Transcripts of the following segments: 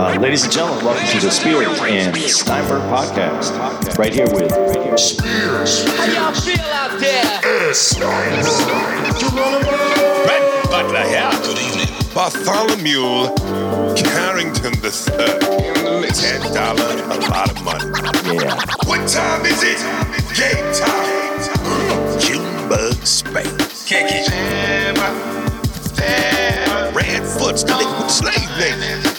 Uh, ladies and gentlemen, welcome to the Spears and Steinberg podcast. Right here with Spears. How y'all feel out there? Brett Butler here. Good evening. Bartholomew Carrington the Third. Ten dollars, a lot of money. Yeah. What time is it? Game time. Junebug Spade. Can't get Sam, Sam. Redfoot's the nigga with the slave name.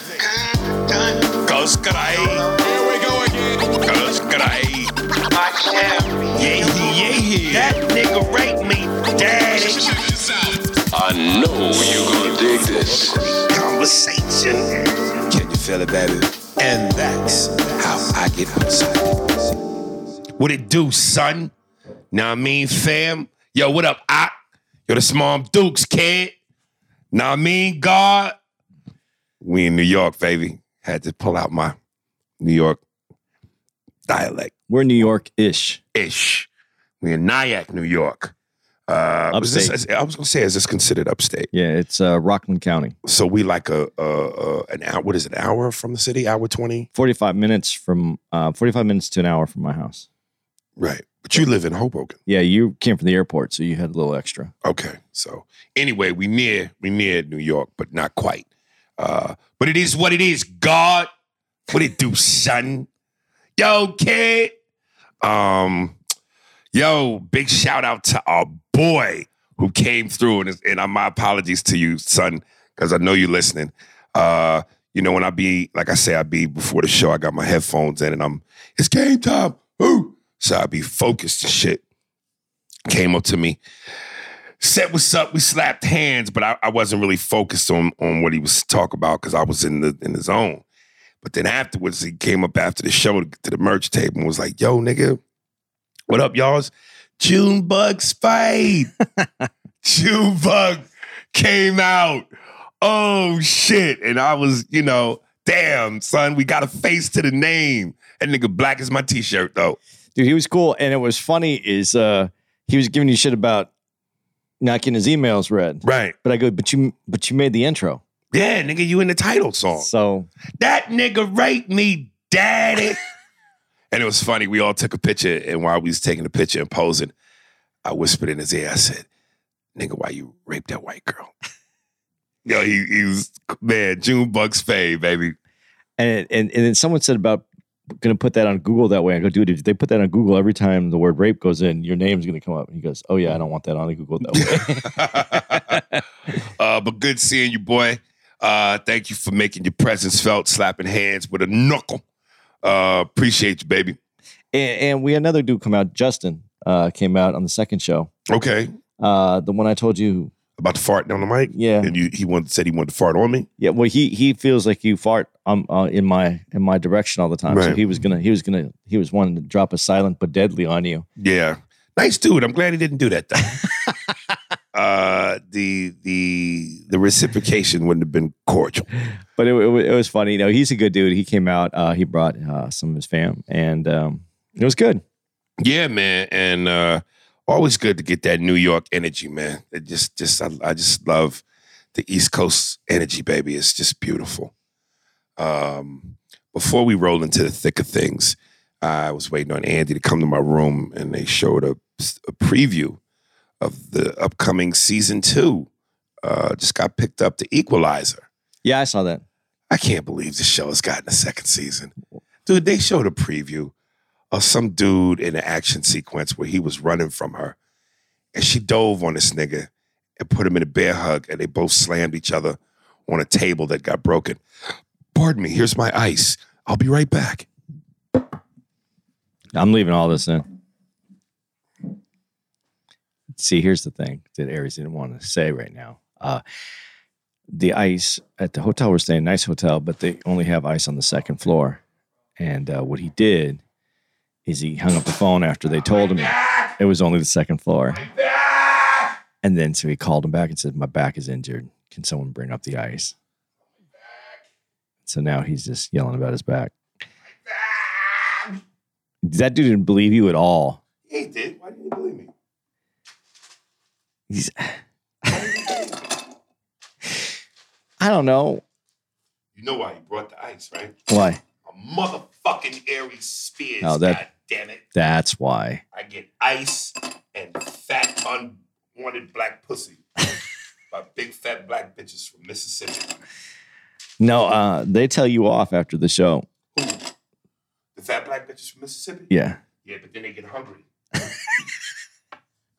Cause Gray. Here we go again. Cause Gray. Yeah, yeah, yeah. That nigga raped me, daddy. I know you gonna dig this. conversation. Can you feel it, baby? And that's how I get outside. What it do, son? Now I mean, fam. Yo, what up, Ock? Yo, the small Dukes, kid. Now I mean, God. We in New York, baby. Had to pull out my New York dialect We're New York ish. ish. We're in Nyack, New York. Uh, was this- I was gonna say, is this considered upstate? Yeah, it's uh, Rockland County. So we like a, a, a an hour. What is it? An hour from the city? Hour twenty? 45 minutes from, uh, 45 minutes to an hour from my house. Right. But you live in Hoboken. Yeah, you came from the airport, so you had a little extra. Okay. So anyway, we near we near New York, but not quite. Uh, but it is what it is. God, what it do, son? Yo, kid. Um, yo, big shout out to our boy who came through, and and my apologies to you, son, because I know you're listening. Uh, you know when I be like I say, I be before the show. I got my headphones in, and I'm it's game time. Ooh, so I be focused and shit. Came up to me, said what's up. We slapped hands, but I, I wasn't really focused on on what he was talking about because I was in the in the zone. But then afterwards, he came up after the show to the merch table and was like, "Yo, nigga, what up, y'all's? Junebug Spade. Junebug came out. Oh shit!" And I was, you know, damn son, we got a face to the name. That nigga black is my t-shirt though. Dude, he was cool. And it was funny is uh, he was giving you shit about not getting his emails read. Right? But I go, but you, but you made the intro. Yeah, nigga, you in the title song. So that nigga raped me, daddy. and it was funny. We all took a picture, and while we was taking the picture and posing, I whispered in his ear. I said, "Nigga, why you raped that white girl?" Yo, he, he was man, Junebug Spade, baby. and and and then someone said about going to put that on Google that way. I go, dude, if they put that on Google every time the word rape goes in, your name's going to come up. And he goes, oh yeah, I don't want that on Google that way. uh, but good seeing you, boy. Uh, thank you for making your presence felt, slapping hands with a knuckle. Uh, appreciate you, baby. and, and we had another dude come out, Justin, uh, came out on the second show. Okay, Uh, the one I told you, about to fart down the mic. yeah, and you, he wanted said he wanted to fart on me. yeah. Well, he he feels like you fart um, uh, in my in my direction all the time. So he was gonna he was gonna he was wanting to drop a silent but deadly on you. Yeah, nice dude. I'm glad he didn't do that though. uh, the the the reciprocation wouldn't have been cordial. But it, it, it was funny. You know, he's a good dude. He came out. Uh, he brought uh, some of his fam, and um, it was good. Yeah, man, and uh, always good to get that New York energy, man. It just just I, I just love the East Coast energy, baby. It's just beautiful. Um, before we roll into the thick of things, I was waiting on Andy to come to my room, and they showed a, a preview of the upcoming season two. Uh, just got picked up, The Equalizer. Yeah, I saw that. I can't believe the show has gotten a second season. Dude, they showed a preview of some dude in an action sequence where he was running from her. And she dove on this nigga and put him in a bear hug, and they both slammed each other on a table that got broken. Pardon me, here's my ice. I'll be right back. I'm leaving all this in. See, here's the thing that Aries didn't want to say right now. Uh, the ice at the hotel we're staying, nice hotel, but they only have ice on the second floor. And uh, what he did he hung up the phone after they told him it was only the second floor. And then so he called him back and said, "My back is injured. Can someone bring up the ice?" So now he's just yelling about his back. That dude didn't believe you at all. He did. Why didn't you believe me? He's, I don't know. You know why he brought the ice, right? Why? A motherfucking Aries Spears. Oh, that- damn it. That's why. I get ice and fat, unwanted black pussy by big fat black bitches from Mississippi. No, uh, they tell you off after the show. Who? The fat black bitches from Mississippi? Yeah. Yeah, but then they get hungry.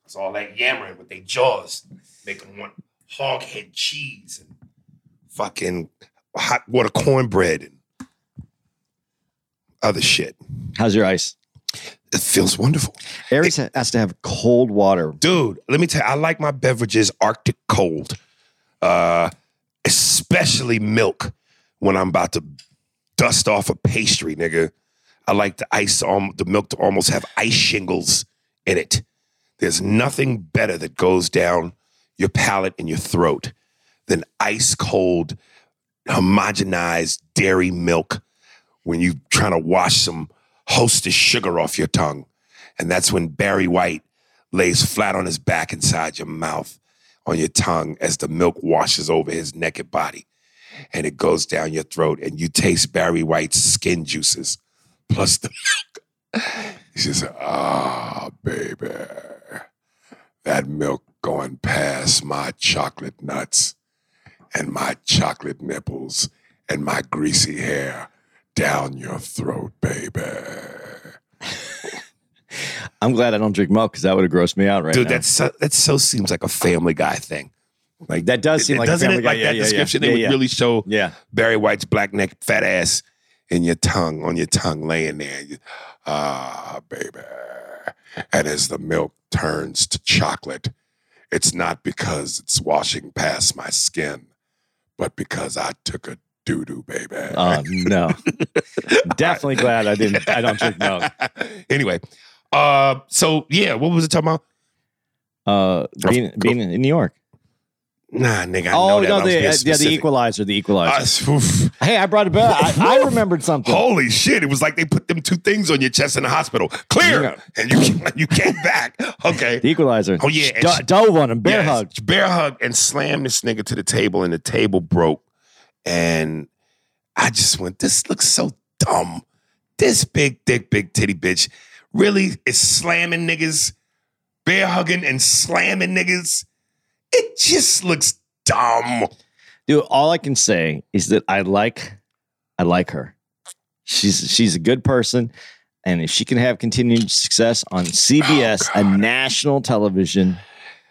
It's all that yammering with their jaws, make them want hog head cheese and fucking hot water cornbread and other shit. How's your ice? It feels wonderful. Aries has to have cold water. Dude, let me tell you, I like my beverages Arctic cold. Uh, especially milk when I'm about to dust off a pastry, nigga. I like the ice, um, the milk to almost have ice shingles in it. There's nothing better that goes down your palate and your throat than ice cold, homogenized dairy milk when you're trying to wash some hostess sugar off your tongue. And that's when Barry White lays flat on his back inside your mouth, on your tongue, as the milk washes over his naked body. And it goes down your throat, and you taste Barry White's skin juices plus the milk. He says, Ah, baby, that milk going past my chocolate nuts and my chocolate nipples and my greasy hair down your throat, baby. I'm glad I don't drink milk because that would have grossed me out right Dude, now. that's so, that so seems like a Family Guy thing. Like that does seem like doesn't Family it? Guy. Like Yeah, that yeah, description, Yeah, they would really show yeah. Barry White's black neck, fat ass in your tongue, on your tongue, laying there. Ah, baby. And as the milk turns to chocolate, it's not because it's washing past my skin, but because I took a doo doo, baby. Oh no. Definitely glad I didn't. I don't drink milk. anyway, uh, so yeah, what was it talking about? Uh, being Of- being in New York. Nah, nigga. I oh know no, the, being uh, yeah, the. Equalizer, the Equalizer. Uh, hey, I brought it back. I, I remembered something. Holy shit! It was like they put them two things on your chest in the hospital. Clear, Yeah. and you you came back. Okay. The Equalizer. Oh, yeah, Do- she- dove on him, bear Yes, hug. Bear hug and slammed this nigga to the table, and the table broke. And I just went, this looks so dumb. This big dick, big titty bitch really is slamming niggas, bear hugging and slamming niggas. It just looks dumb. Dude, all I can say is that I like, I like her. She's she's a good person, and if she can have continued success on CBS, Oh, a national television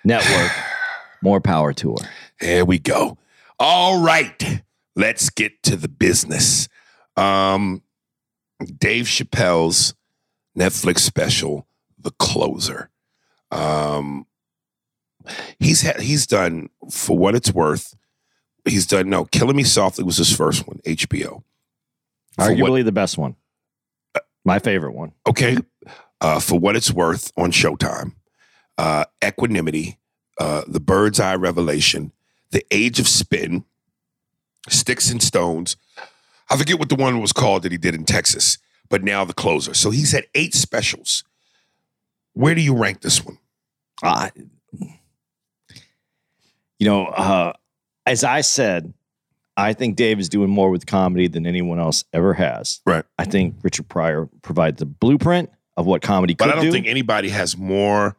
network, more power to her. There we go. All right. Let's get to the business. Um, Dave Chappelle's Netflix special, The Closer. Um, he's had he's done for what it's worth. He's done no, Killing Me Softly was his first one, HBO. For Arguably what- the best one, my favorite one. okay, uh, for what it's worth on Showtime, uh, Equanimity, uh, The Bird's Eye Revelation, The Age of Spin, Sticks and Stones. I forget what the one was called that he did in Texas, but now The Closer. So he's had eight specials. Where do you rank this one? Uh, you know, uh, as I said, I think Dave is doing more with comedy than anyone else ever has. Right. I think Richard Pryor provides the blueprint of what comedy could But I don't do. think anybody has more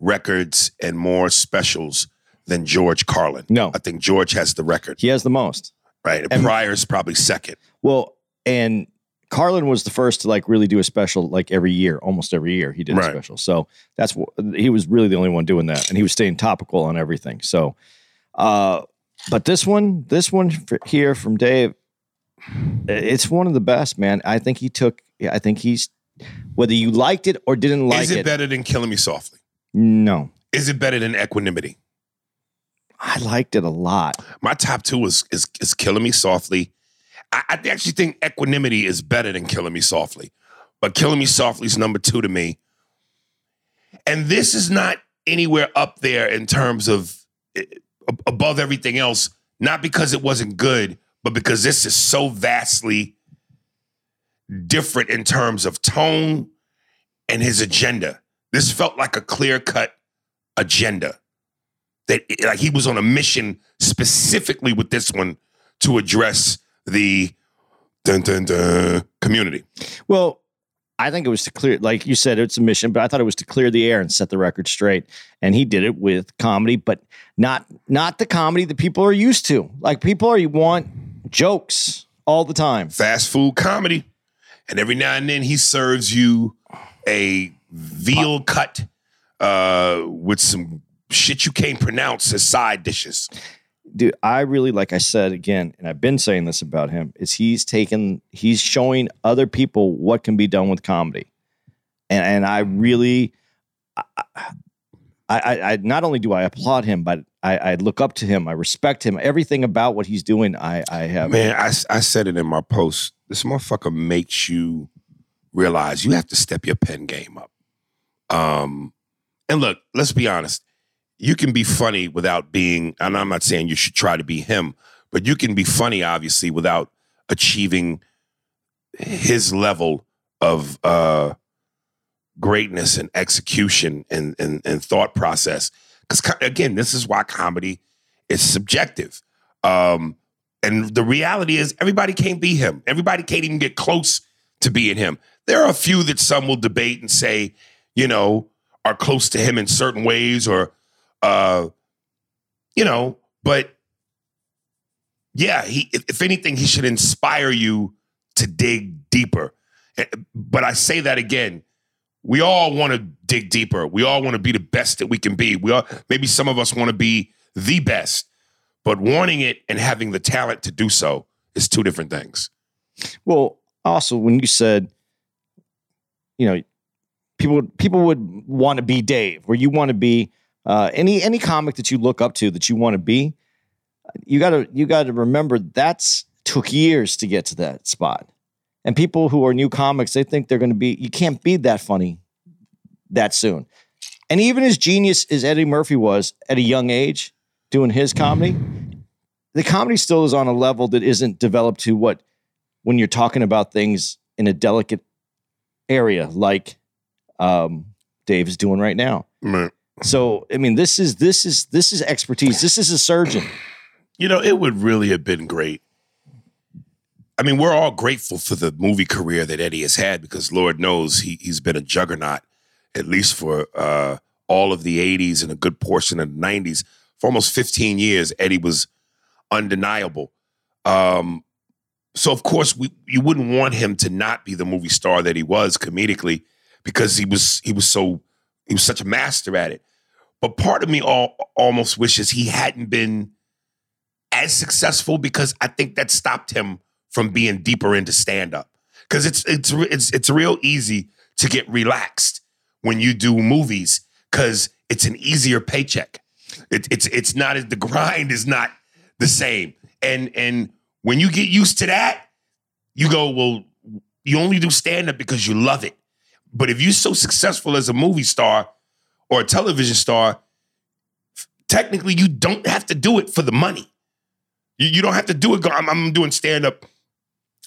records and more specials than George Carlin. no, I think George has the record, he has the most. Right? And Pryor's probably second. Well, and Carlin was the first to like really do a special like every year, almost every year he did Right. a special. So that's what he was really the only one doing that, and he was staying topical on everything. So, uh, but this one, this one for, here from Dave, it's one of the best, man. I think he took. I think he's whether you liked it or didn't like Is it, it. better than Killing Me Softly? no, Is it better than Equanimity? I liked it a lot. My top two is is, is Killing Me Softly. I, I actually think Equanimity is better than Killing Me Softly, but Killing Me Softly is number two to me. And this is not anywhere up there in terms of eh, above everything else, not because it wasn't good, but because this is so vastly different in terms of tone and his agenda. This felt like a clear cut agenda that like he was on a mission specifically with this one to address the dun, dun, dun, community. Well, I think it was to clear, like you said, it's a mission, but I thought it was to clear the air and set the record straight. And he did it with comedy, but not not the comedy that people are used to. Like people are you want jokes all the time. Fast food comedy. And every now and then he serves you a veal cut uh, with some shit you can't pronounce as side dishes. dude i really like i said again and i've been saying this about him is he's taken he's showing other people what can be done with comedy and and i really i i, I not only do i applaud him but I, I look up to him i respect him everything about what he's doing i i have Man, I, I said it in my post. This motherfucker makes you realize you have to step your pen game up. Um, and look, let's be honest. You can be funny without being, and I'm not saying you should try to be him, but you can be funny, obviously, without achieving his level of uh, greatness and execution and, and, and thought process. Because, again, this is why comedy is subjective. Um, and the reality is, everybody can't be him. Everybody can't even get close to being him. There are a few that some will debate and say, you know, are close to him in certain ways or, uh, you know, but yeah, he, if anything, he should inspire you to dig deeper. Eh, But I say that again. We all want to dig deeper. We all want to be the best that we can be. We all, maybe some of us want to be the best, but wanting it and having the talent to do so is two different things. Well, also when you said, you know, people people would want to be Dave, or you want to be uh, any any comic that you look up to that you want to be. You gotta you gotta remember that's took years to get to that spot. And people who are new comics, they think they're going to be. You can't be that funny that soon. And even as genius as Eddie Murphy was at a young age doing his comedy, the comedy still is on a level that isn't developed to what when you're talking about things in a delicate area like um, Dave is doing right now. Man. So I mean, this is this is this is expertise. This is a surgeon. You know, it would really have been great. I mean, we're all grateful for the movie career that Eddie has had because Lord knows he, he's been a juggernaut, at least for uh, all of the 80s and a good portion of the 90s. For almost 15 years, Eddie was undeniable. Um, so, of course, we, you wouldn't want him to not be the movie star that he was comedically because he was he was so he was such a master at it. But part of me all, almost wishes he hadn't been as successful because I think that stopped him from being deeper into stand up. Because it's it's it's it's real easy to get relaxed when you do movies because it's an easier paycheck. It, it's it's not the grind is not the same, and and when you get used to that, you go well. You only do stand up because you love it. But if you're so successful as a movie star or a television star, technically you don't have to do it for the money. You, you don't have to do it. I'm, I'm doing stand up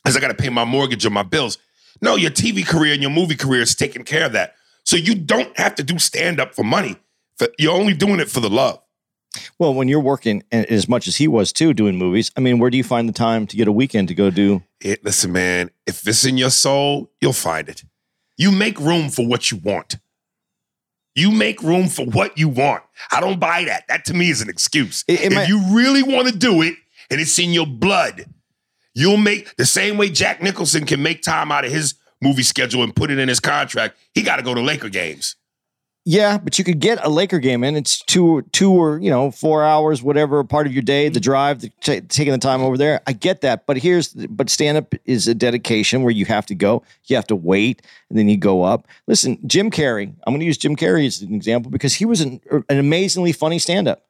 because I got to pay my mortgage or my bills. No, your TV career and your movie career is taking care of that. So you don't have to do stand up for money. You're only doing it for the love. Well, when you're working and as much as he was too doing movies, I mean, where do you find the time to get a weekend to go do? It, listen, man, if it's in your soul, you'll find it. You make room for what you want. You make room for what you want. I don't buy that. That to me is an excuse. It- it if might- you really want to do it and it's in your blood, you'll make the same way Jack Nicholson can make time out of his movie schedule and put it in his contract. He got to go to Laker games. Yeah, but you could get a Laker game in. It's two, two or you know, four hours, whatever part of your day, the mm-hmm. drive, the, ta taking the time over there. I get that, but here's, but stand up is a dedication where you have to go, you have to wait, and then you go up. Listen, Jim Carrey. I'm going to use Jim Carrey as an example because he was an, an amazingly funny stand up,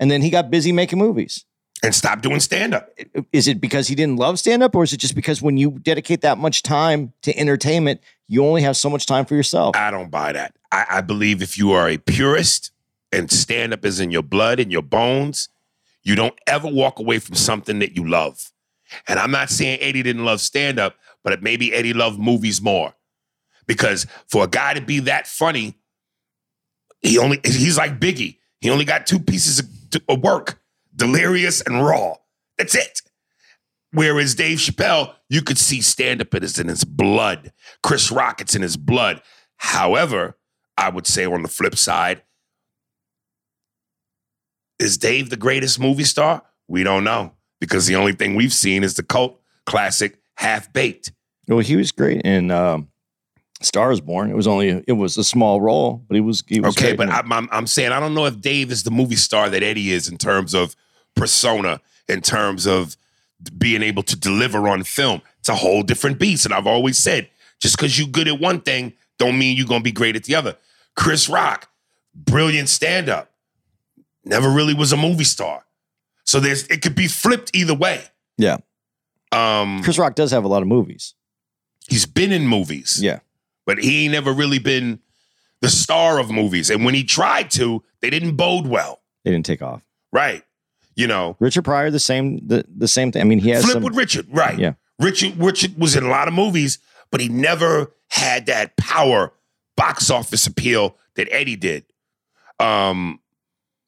and then he got busy making movies. And stop doing stand up. Is it because he didn't love stand up, or is it just because when you dedicate that much time to entertainment, you only have so much time for yourself? I don't buy that. I, I believe if you are a purist and stand up is in your blood and your bones, you don't ever walk away from something that you love. And I'm not saying Eddie didn't love stand up, but maybe Eddie loved movies more. Because for a guy to be that funny, he only he's like Biggie. He only got two pieces of, of work: delirious and raw. That's it. Whereas Dave Chappelle, you could see stand up is in his blood. Chris Rock, it's in his blood. However, I would say on the flip side, is Dave the greatest movie star? We don't know because the only thing we've seen is the cult classic Half Baked. Well, he was great in um, Star is Born. It was only it was a small role, but he was he was Okay, but. I'm, I'm I'm saying I don't know if Dave is the movie star that Eddie is in terms of persona, in terms of being able to deliver on film. It's a whole different beast. And I've always said, just because you're good at one thing, don't mean you're gonna be great at the other. Chris Rock, brilliant stand-up, never really was a movie star. So there's it could be flipped either way. yeah, Um, Chris Rock does have a lot of movies. he's been in movies. Yeah, but he ain't never really been the star of movies. And when he tried to, they didn't bode well. they didn't take off. Right. You know, Richard Pryor, the same the the same thing. I mean, he has flip some. with Richard. Right. Yeah. Richard Richard was in a lot of movies, but he never had that power box office appeal that Eddie did. Um,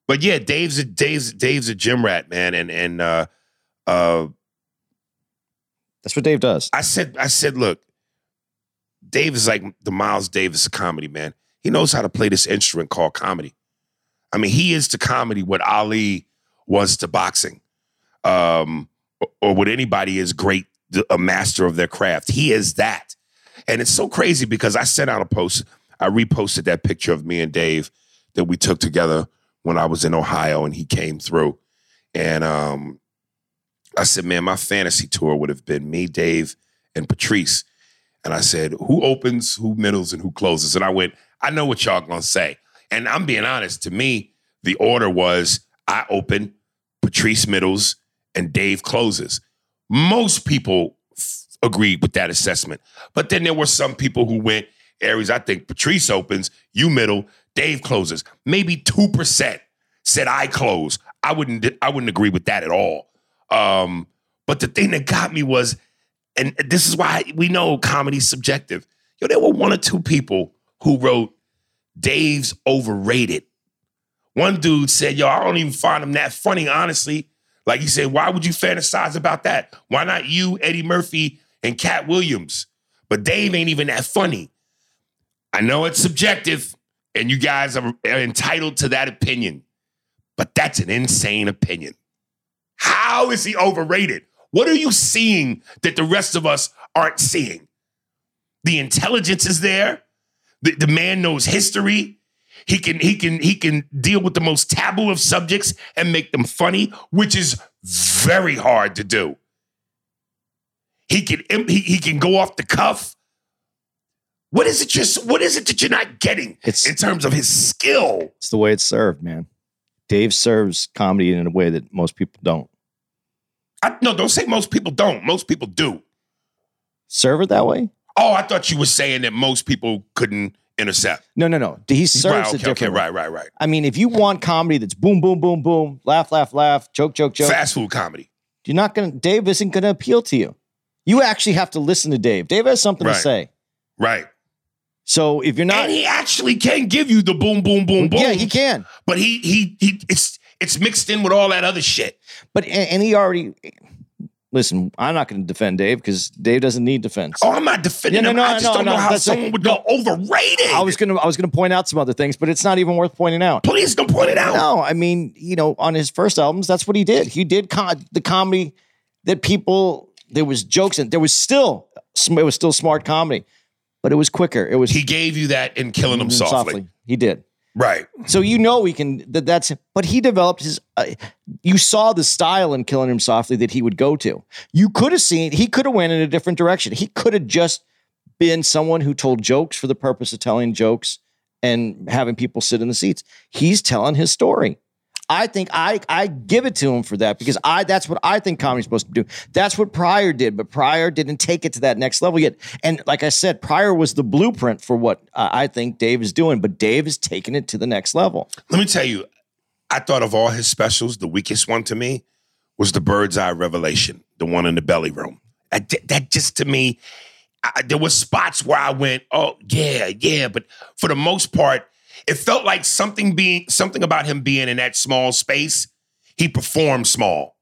but yeah, Dave's a Dave's Dave's a gym rat, man. And and uh uh That's what Dave does. I said, I said, look, Dave is like the Miles Davis of comedy, man. He knows how to play this instrument called comedy. I mean, he is to comedy what Ali was to boxing, um, or, what anybody is great, a master of their craft. He is that, and it's so crazy because I sent out a post. I reposted that picture of me and Dave that we took together when I was in Ohio, and he came through, and um, I said, man, my fantasy tour would have been me, Dave, and Patrice. And I said, who opens, who middles, and who closes? And I went, I know what y'all gonna say. And I'm being honest, to me, the order was I open, Patrice middles, and Dave closes. Most people f- agreed with that assessment. But then there were some people who went, Aries, I think Patrice opens, you middle, Dave closes. Maybe 2% said I close. I wouldn't I wouldn't agree with that at all. Um, but the thing that got me was, and this is why we know comedy's subjective. Yo, there were one or two people who wrote Dave's overrated. One dude said, Yo, I don't even find him that funny, honestly. Like he said, why would you fantasize about that? Why not you, Eddie Murphy, and Katt Williams? But Dave ain't even that funny. I know it's subjective, and you guys are, are entitled to that opinion, but that's an insane opinion. How is he overrated? What are you seeing that the rest of us aren't seeing? The intelligence is there. The, the man knows history. He can he can he can deal with the most taboo of subjects and make them funny, which is very hard to do. He can he, he can go off the cuff. What is it just what is it that you're not getting It's- in terms of his skill? It's the way it's served, man. Dave serves comedy in a way that most people don't. I, no, don't say most people don't. Most people do. Serve it that way? Oh, I thought you were saying that most people couldn't intercept. No, no, no. He serves right, it okay, okay, right, right, right. I mean, if you want comedy that's boom, boom, boom, boom, laugh, laugh, laugh, joke, joke, joke, Fast food comedy. you're not gonna. Dave isn't gonna appeal to you. You actually have to listen to Dave. Dave has something Right. to say. Right. So if you're not, and he actually can give you the boom, boom, boom, boom. yeah, he can. But he he he it's it's mixed in with all that other shit. But and, and he already. Listen, I'm not going to defend Dave because Dave doesn't need defense. Oh, I'm not defending Yeah, no, him. no, I just no, don't no, know how someone would go overrated. I was gonna, I was gonna point out some other things, but it's not even worth pointing out. Please don't point it out. No, I mean, you know, on his first albums, that's what he did. He did com- the comedy that people there was jokes and there was still it was still smart comedy, but it was quicker. It was He gave you that in killing him softly. He did. Right. So you know we can that that's but he developed his uh, you saw the style in killing him softly that he would go to. You could have seen he could have went in a different direction. He could have just been someone who told jokes for the purpose of telling jokes and having people sit in the seats. He's telling his story. I think I I give it to him for that because I that's what I think comedy's supposed to do. That's what Pryor did, but Pryor didn't take it to that next level yet. And like I said, Pryor was the blueprint for what I think Dave is doing, but Dave is taking it to the next level. Let me tell you, I thought of all his specials, the weakest one to me was the Bird's Eye Revelation, the one in the belly room. I that just to me, I, there were spots where I went, "Oh yeah, yeah," but for the most part, it felt like something being something about him being in that small space. He performed small,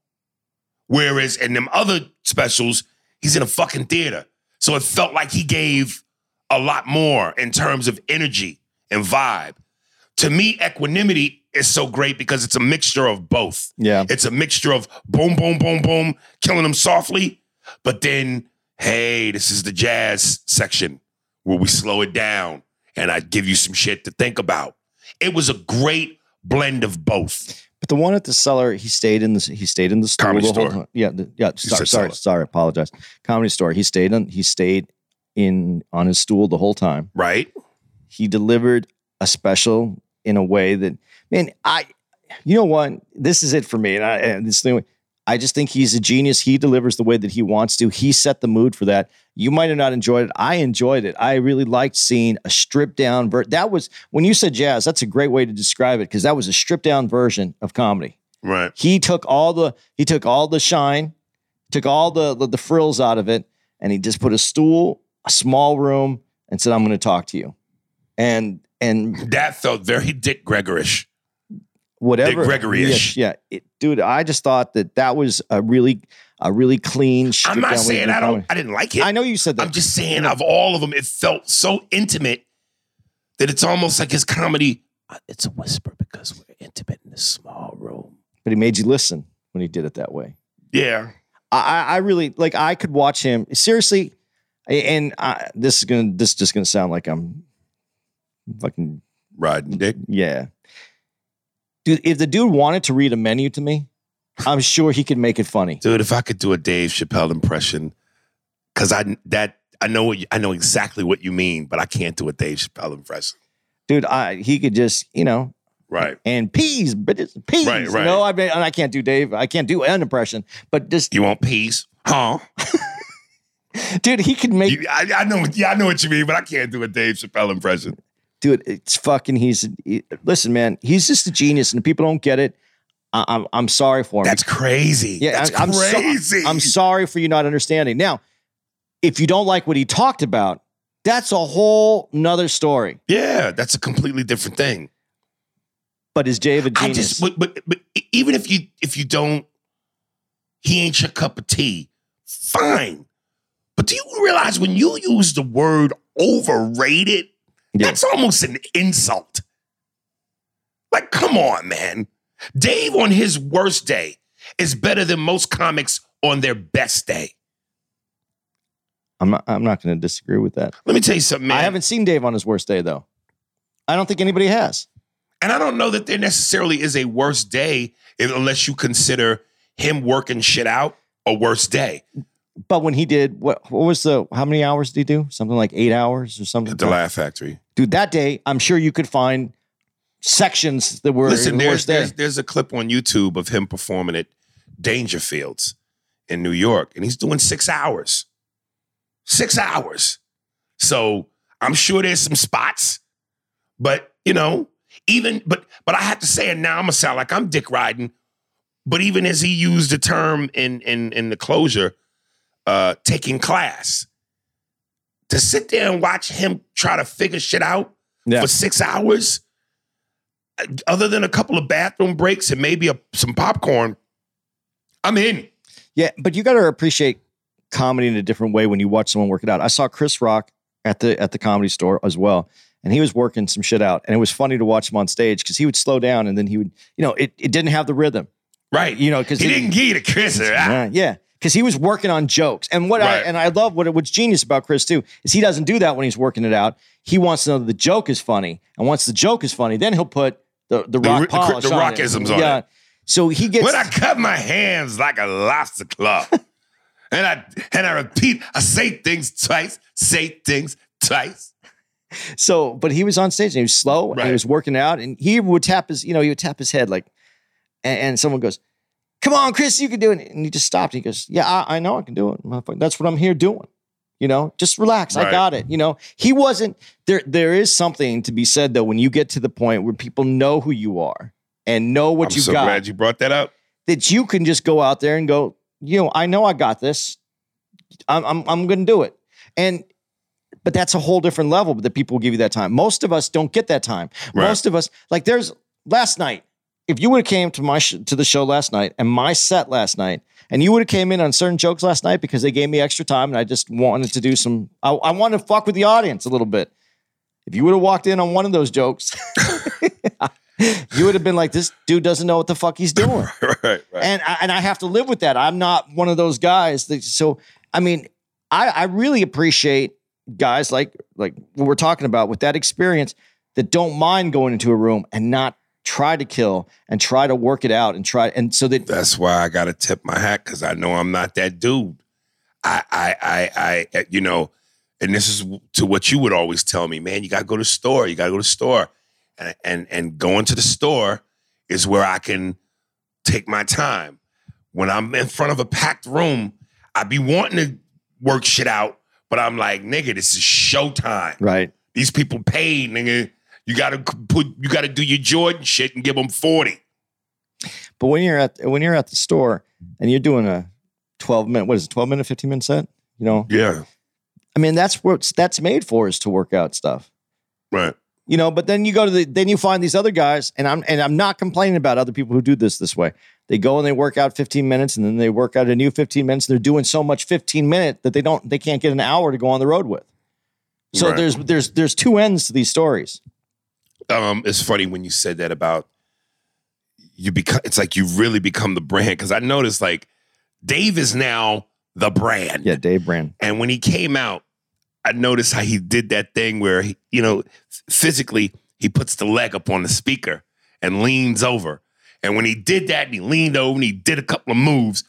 Whereas in them other specials, he's in a fucking theater. So it felt like he gave a lot more in terms of energy and vibe. To me, equanimity is so great because it's a mixture of both. Yeah. It's a mixture of boom, boom, boom, boom, killing them softly, but then, hey, this is the jazz section where we slow it down and I'd give you some shit to think about. It was a great blend of both. But the one at the cellar, he stayed in the he stayed in the store Comedy the store. time. Yeah, the, yeah. Sorry, sorry, sorry. Apologize. Comedy store. He stayed on. He stayed in on his stool the whole time. Right? He delivered a special in a way that man, I. You know what? This is it for me, and I and this thing. I just think he's a genius. He delivers the way that he wants to. He set the mood for that. You might have not enjoyed it. I enjoyed it. I really liked seeing a stripped down version. That was when you said jazz. That's a great way to describe it because that was a stripped down version of comedy. Right. He took all the he took all the shine, took all the the, the frills out of it, and he just put a stool, a small room, and said, "I'm going to talk to you." And and That felt very Dick Gregorish. Whatever Gregory-ish. yeah, yeah. It, dude. I just thought that that was a really a really clean. I'm not down way to saying I don't. I didn't like it. I know you said that. I'm just saying of all of them, it felt so intimate that it's almost like his comedy. uh, It's a whisper because we're intimate in this small room. but he made you listen when he did it that way. Yeah. I, I I really like. I could watch him seriously, and I, this is gonna. This is just gonna sound like I'm fucking Riding dick. Yeah. Dude, if the dude wanted to read a menu to me, I'm sure he could make it funny. Dude, if I could do a Dave Chappelle impression, because I that I know what you, I know exactly what you mean, but I can't do a Dave Chappelle impression. Dude, I he could just, you know, Right. and peas, but it's peas. Right, right. You know, I mean, and I can't do Dave. I can't do an impression, but just, You want peace? Huh? dude, he could make, You- I, I know. Yeah, I know what you mean, but I can't do a Dave Chappelle impression. Dude, it's fucking, he's, he- listen, man, he's just a genius and people don't get it. I, I'm, I'm sorry for him. That's crazy. Yeah, That's I- I'm so- crazy. I'm sorry for you not understanding. Now, if you don't like what he talked about, that's a whole nother story. yeah, that's a completely different thing. But is Dave a I genius? just, but, but, but even if you if you don't, he ain't your cup of tea. Fine, but do you realize when you use the word overrated, Yeah. that's almost an insult. Like, come on, man. Dave on his worst day is better than most comics on their best day. I'm not. I'm not going to disagree with that. Let me tell you something, man. I haven't seen Dave on his worst day though. I don't think anybody has. And I don't know that there necessarily is a worse day unless you consider him working shit out a worse day. But when he did, what what was the? How many hours did he do? Something like eight hours or something. At the Laugh Factory. Dude, that day, I'm sure you could find sections that were Listen, the there's, day. there's there's a clip on YouTube of him performing at Dangerfield's in New York, and he's doing six hours. Six hours. So I'm sure there's some spots, but you know, even but but I have to say, and now I'm gonna sound like I'm dick riding. But even as he used the term in in in the Closer, uh, taking class, to sit there and watch him try to figure shit out Yeah. for six hours, other than a couple of bathroom breaks and maybe a, some popcorn, I'm in. Yeah, but you got to appreciate comedy in a different way when you watch someone work it out. I saw Chris Rock at the at the comedy store as well, and he was working some shit out, and it was funny to watch him on stage because he would slow down and then he would, you know, it, it didn't have the rhythm, Right. you know, because he didn't give you the kiss. Ah. Yeah, yeah, because he was working on jokes, and what I and I love what what's genius about Chris too is he doesn't do that when he's working it out. He wants to know that the joke is funny, and once the joke is funny, then he'll put the the rock the polish the on rockisms it. on yeah. it. So he gets When I cut my hands like a lobster claw, and I and I repeat, I say things twice, say things twice. So, but he was on stage and he was slow and he was working out and he would tap his, you know, he would tap his head like, and, and someone goes, "Come on, Chris, you can do it." And he just stopped. He goes, "Yeah, I, I know I can do it. That's what I'm here doing." You know, just relax. I got it. You know, he wasn't there. There is something to be said though when you get to the point where people know who you are and know what you got. I'm you so got, glad you brought that up. that you can just go out there and go, you know, I know I got this. I'm I'm I'm going to do it. And but that's a whole different level that people will give you that time. Most of us don't get that time. Right. Most of us like there's last night if you would have came to my sh- to the show last night and my set last night, and you would have came in on certain jokes last night because they gave me extra time and I just wanted to do some, I, I wanted to fuck with the audience a little bit. If you would have walked in on one of those jokes, you would have been like, "This dude doesn't know what the fuck he's doing." right, right. and I, and I have to live with that. I'm not one of those guys. That, so I mean, I, I really appreciate guys like like what we're talking about with that experience that don't mind going into a room and not try to kill and try to work it out and try and so that That's why I gotta tip my hat because I know I'm not that dude. I, I, I, I, eh, you know, and this is to what you would always tell me, man. You gotta go to the store. You gotta go to the store, and and and going to the store is where I can take my time. When I'm in front of a packed room, I be wanting to work shit out, but I'm like, nigga, this is showtime. right. These people paid, nigga. You gotta put, you gotta do your Jordan shit and give them forty. But when you're at when you're at the store and you're doing a 12 minute, what is it, 12 minute, 15 minute set? You know, Yeah, I mean, that's what that's made for is to work out stuff. right. you know but then you go to the then you find these other guys and i'm and i'm not complaining about other people who do this this way they go and they work out 15 minutes and then they work out a new 15 minutes they're doing so much 15 minute that they don't they can't get an hour to go on the road with so Right. there's there's there's two ends to these stories um, it's funny when you said that about you become. It's like you really become the brand because I noticed like Dave is now the brand. yeah dave brand And when he came out, I noticed how he did that thing where he, you know, physically he puts the leg up on the speaker and leans over. And when he did that, and he leaned over and he did a couple of moves.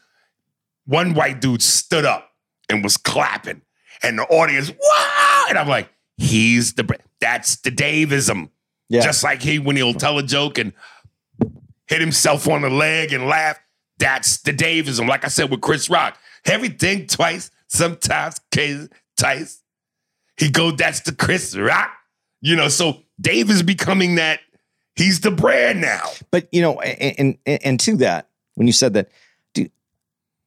One white dude stood up and was clapping, and the audience, wow! And I'm like, he's the that's the Davism. Yeah Just like he when he'll tell a joke and hit himself on the leg and laugh. That's the Davism. Like I said with Chris Rock, everything twice, sometimes case twice. He go, that's the Chris Rock. You know, so Dave is becoming that. He's the brand now. but you know and, and and to that when you said that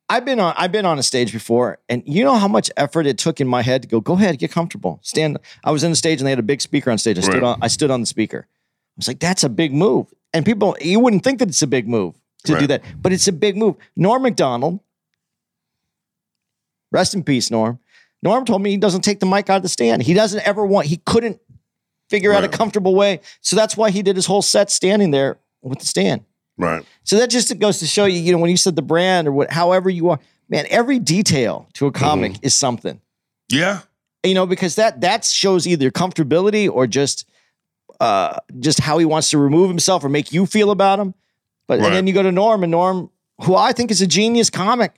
i've been on i've been on a stage before and you know how much effort it took in my head to go go ahead get comfortable. Stand i was in the stage and they had a big speaker on stage. I stood Right. on i stood on the speaker. I was like that's a big move. And people you wouldn't think that it's a big move to do that but it's a big move. Norm Macdonald rest in peace norm. Norm told me he doesn't take the mic out of the stand. He doesn't ever want he couldn't figure out a comfortable way. So that's why he did his whole set standing there with the stand Right. so that just goes to show you, you know, when you said the brand or what, however you are, man, every detail to a comic is something, Yeah. you know, because that that shows either comfortability or just uh just how he wants to remove himself or make you feel about him. But Right. and then you go to Norm and Norm, who I think is a genius comic,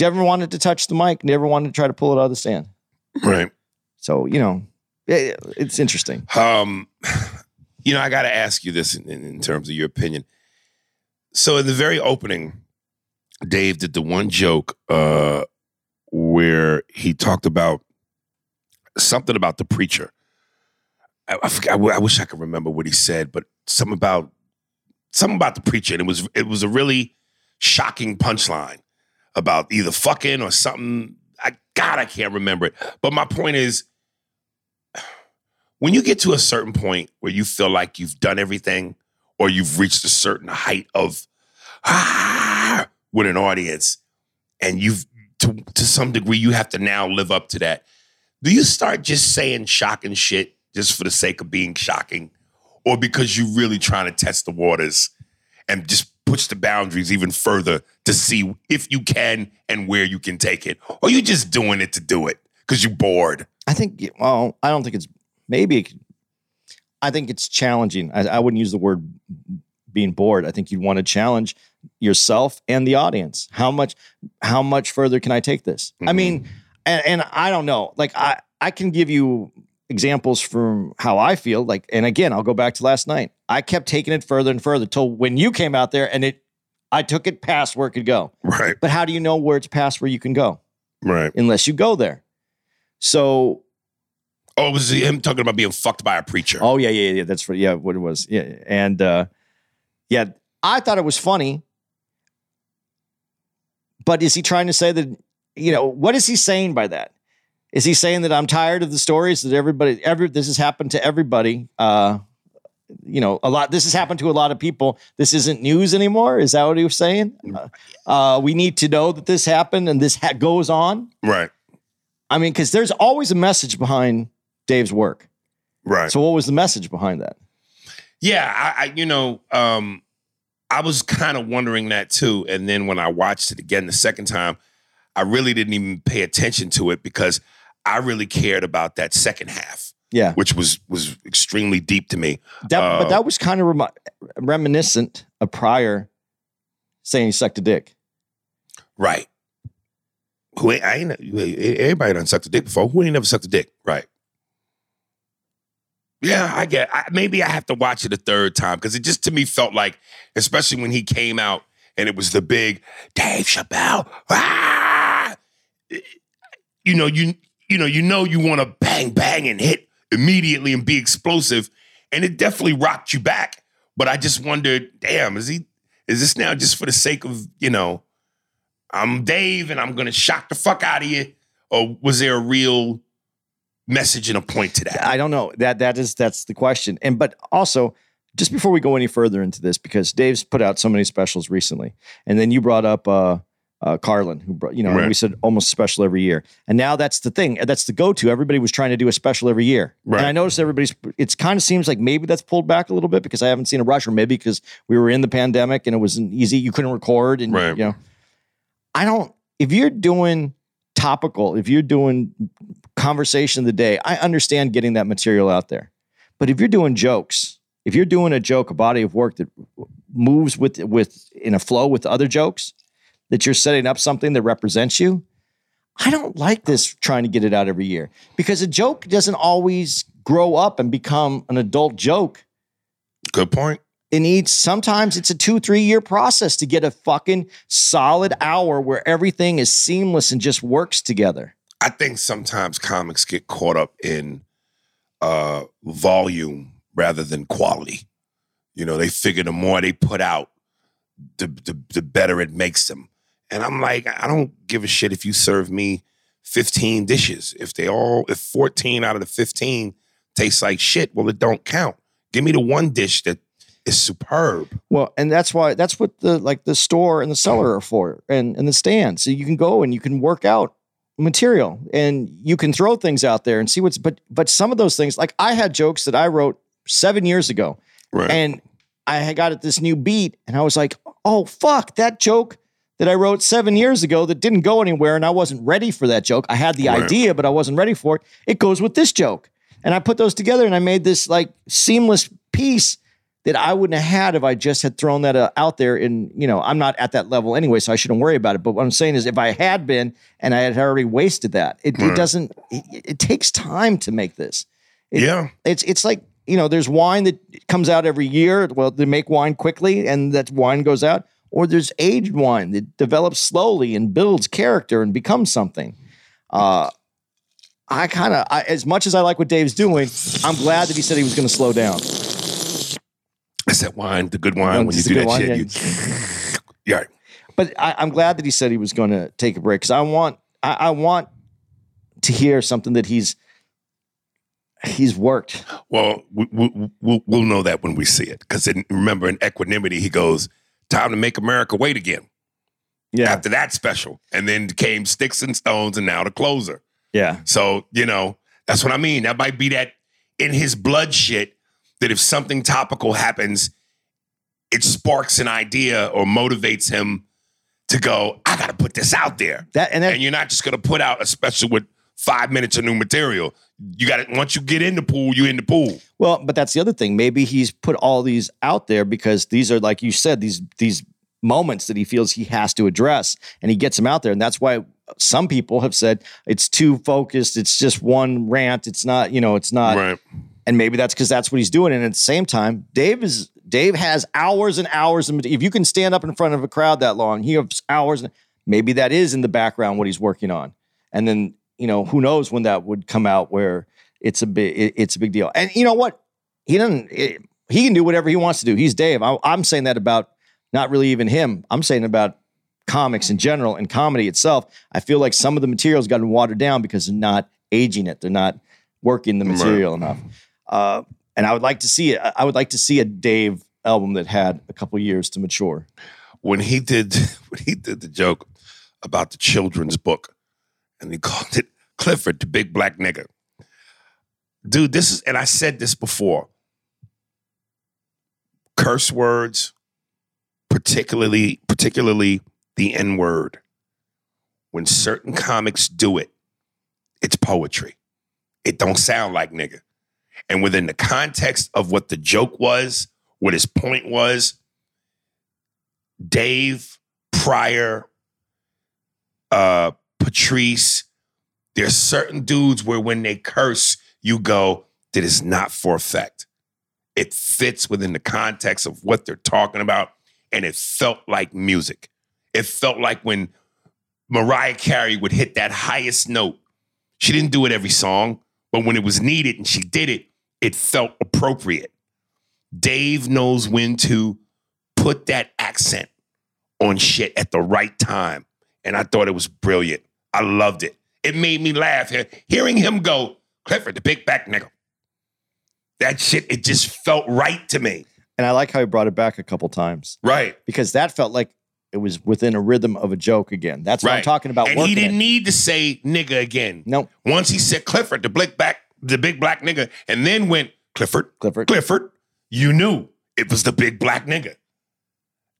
never wanted to touch the mic, never wanted to try to pull it out of the stand. Right. So you know, it, it's interesting. Um, you know, I got to ask you this in, in, in terms of your opinion. So, in the very opening, Dave did the one joke uh, where he talked about something about the preacher. I, I, w- I wish I could remember what he said, but something about something about the preacher, and it was it was a really shocking punchline about either fucking or something. I God, I can't remember it. But my point is, when you get to a certain point where you feel like you've done everything or you've reached a certain height of ah, with an audience and you've to, to some degree you have to now live up to that. Do you start just saying shocking shit just for the sake of being shocking? Or because you're really trying to test the waters and just push the boundaries even further to see if you can and where you can take it? Or you just doing it to do it because you're bored? I think, well, I don't think it's maybe. I think it's challenging. I, I wouldn't use the word being bored. I think you'd want to challenge yourself and the audience. How much, how much further can I take this? I mm-hmm. mean, and, and I don't know. Like I, I can give you examples from how I feel. Like, and again, I'll go back to last night. I kept taking it further and further till when you came out there, and it, I took it past where it could go. right But how do you know where it's past where you can go right unless you go there? So Oh, it was him talking about being fucked by a preacher. Oh yeah, yeah, yeah. That's what. Yeah, what it was. Yeah, and uh, yeah, I thought it was funny. But is he trying to say that? You know, what is he saying by that? Is he saying that I'm tired of the stories that everybody, every this has happened to everybody? Uh, you know, a lot. This has happened to a lot of people. This isn't news anymore. Is that what he was saying? Uh, uh, we need to know that this happened and this ha- goes on. Right. I mean, because there's always a message behind Dave's work. Right. So, what was the message behind that? Yeah, I, I you know, um, I was kind of wondering that too. And then when I watched it again the second time, I really didn't even pay attention to it because I really cared about that second half, Yeah, which was was extremely deep to me. that, Uh, but that was kind of remi- reminiscent of Pryor saying he sucked a dick. Right. Who ain't, I ain't everybody done sucked a dick before. Who ain't never sucked a dick? Right. Yeah, I get. I, maybe I have to watch it a third time because it just to me felt like, especially when he came out and it was the big Dave Chappelle. Ah! You know, you you know, you know, you want to bang bang and hit immediately and be explosive, and it definitely rocked you back. But I just wondered, damn, is he? Is this now just for the sake of you know? I'm Dave and I'm gonna shock the fuck out of you, or was there a real message and a point to that? I don't know. That that is that's the question. And but also, just before we go any further into this, because Dave's put out so many specials recently, and then you brought up uh, uh, Carlin, who brought you know, Right. we said almost special every year, and now that's the thing. That's the go-to. Everybody was trying to do a special every year, Right. and I noticed everybody's. It's kind of seems like maybe that's pulled back a little bit because I haven't seen a rush, or maybe because we were in the pandemic and it wasn't easy. You couldn't record, and Right. you know, I don't. If you're doing topical, if you're doing conversation of the day, I understand getting that material out there. But if you're doing jokes, if you're doing a joke, a body of work that moves with with in a flow with other jokes, that you're setting up something that represents you, I don't like this trying to get it out every year because a joke doesn't always grow up and become an adult joke. Good point. It needs sometimes it's a two, three year process to get a fucking solid hour where everything is seamless and just works together. I think sometimes comics get caught up in uh, volume rather than quality. You know, they figure the more they put out, the, the the better it makes them. And I'm like, I don't give a shit if you serve me 15 dishes. If they all, if 14 out of the 15 tastes like shit, well, it don't count. Give me the one dish that is superb. Well, and that's why that's what the like the store and the cellar are for, and and the stand. So you can go and you can work out material, and you can throw things out there and see what's. But but some of those things, like I had jokes that I wrote seven years ago, Right. and I had got at this new beat, and I was like, oh fuck, that joke that I wrote seven years ago that didn't go anywhere, and I wasn't ready for that joke. I had the Right. idea, but I wasn't ready for it. It goes with this joke, and I put those together, and I made this like seamless piece that I wouldn't have had if I just had thrown that uh, out there. And you know, I'm not at that level anyway, so I shouldn't worry about it. But what I'm saying is, if I had been and I had already wasted that, it, it doesn't. It, it takes time to make this. It- yeah. It's it's like you know, there's wine that comes out every year. Well, they make wine quickly, and that wine goes out. Or there's aged wine that develops slowly and builds character and becomes something. Uh, I kind of, as much as I like what Dave's doing, I'm glad that he said he was going to slow down. That's that wine, the good wine. when you do that shit, you, yeah. But I, I'm glad that he said he was going to take a break because I want, I, I want to hear something that he's he's worked. Well, we, we, we'll, we'll know that when we see it. Because remember, in Equanimity, he goes, "Time to make America wait again." Yeah, After that special, and then came Sticks and Stones, and now the Closer. yeah, So you know, that's what I mean. That might be that in his blood shit. That if something topical happens, it sparks an idea or motivates him to go. I got to put this out there. that and that and you're not just gonna put out a special with five minutes of new material. You got to once you get in the pool, you're in the pool. Well, but that's the other thing. Maybe he's put all these out there because these are, like you said, these these moments that he feels he has to address, and he gets them out there, and that's why some people have said it's too focused. It's just one rant. It's not, you know, it's not. right. And maybe that's because that's what he's doing. And at the same time, Dave is Dave has hours and hours. Of, if you can stand up in front of a crowd that long, he has hours. And Maybe that is in the background what he's working on. And then you know who knows when that would come out where it's a big it- it's a big deal. And you know what? He doesn't. it- he can do whatever he wants to do. He's Dave. I, I'm saying that about not really even him. I'm saying about comics in general and comedy itself. I feel like some of the material's gotten watered down because they're not aging it. They're not working the Right. material enough. Uh, And I would like to see it. I would like to see a Dave album that had a couple years to mature. when he did when he did the joke about the children's book, and he called it Clifford, the big black nigga. Dude, this is, and I said this before. Curse words, particularly particularly the N word. When certain comics do it, it's poetry. It don't sound like nigga. And within the context of what the joke was, what his point was, Dave, Pryor, uh, Patrice, there's certain dudes where when they curse, you go, that is not for effect. It fits within the context of what they're talking about, and it felt like music. It felt like when Mariah Carey would hit that highest note. She didn't do it every song, but when it was needed and she did it, it felt appropriate. Dave knows when to put that accent on shit at the right time. And I thought it was brilliant. I loved it. It made me laugh hearing him go, Clifford, the big back nigga. That shit, it just felt right to me. And I like how he brought it back a couple times Right. because that felt like it was within a rhythm of a joke again. That's what I'm talking about. And he didn't it. need to say nigga again. Nope. Once he said Clifford, the big back, the big black nigga, and then went Clifford, Clifford. Clifford, you knew it was the big black nigga.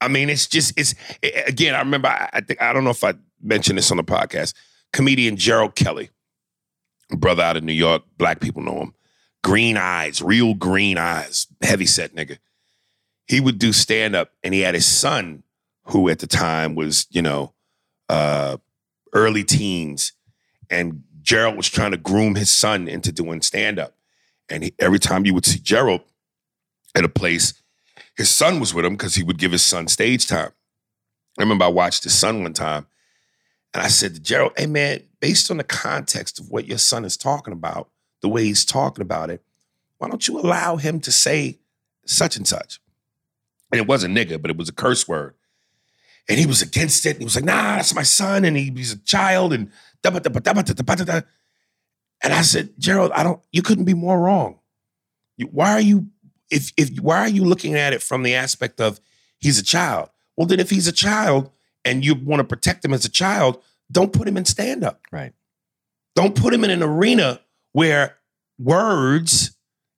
I mean, it's just it's a- again. I remember. I, I think I don't know if I mentioned this on the podcast. Comedian Gerald Kelly, brother out of New York. Black people know him. Green eyes, real green eyes, heavy set nigga. He would do stand up, and he had his son, who at the time was you know, uh, early teens, and Gerald was trying to groom his son into doing stand up. And he, every time you would see Gerald at a place, his son was with him because he would give his son stage time. I remember I watched his son one time and I said to Gerald, hey man, based on the context of what your son is talking about, the way he's talking about it, why don't you allow him to say such and such? And it wasn't nigga, but it was a curse word. And he was against it. And he was like, nah, that's my son. And he, he's a child. And And I said, Gerald, I don't, you couldn't be more wrong. Why are you, if, if, why are you looking at it from the aspect of he's a child? Well, then if he's a child and you want to protect him as a child, don't put him in stand up. Right. Don't put him in an arena where words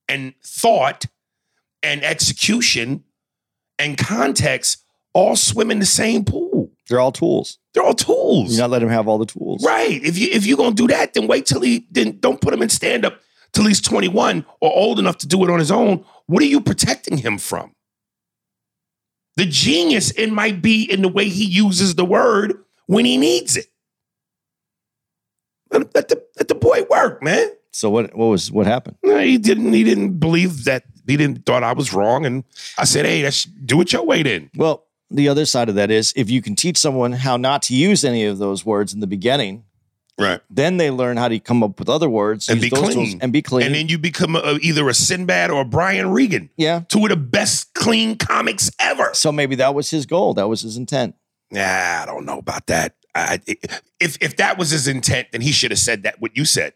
and thought and execution and context all swim in the same pool. They're all tools. They're all tools. You not let him have all the tools. Right. If you if you're gonna do that, then wait till he then don't put him in stand up till he's 21 or old enough to do it on his own. What are you protecting him from? The genius it might be in the way he uses the word when he needs it. Let, let the let the boy work, man. So what? What was what happened? No, he didn't. He didn't believe that. He didn't thought I was wrong, and I said, "Hey, that's do it your way then." Well, the other side of that is if you can teach someone how not to use any of those words in the beginning, Right. then they learn how to come up with other words And be clean. and be clean. And then you become a, either a Sinbad or a Brian Regan, yeah. two of the best clean comics ever. So maybe that was his goal. That was his intent. Nah, I don't know about that. I, if if that was his intent, then he should have said that what you said.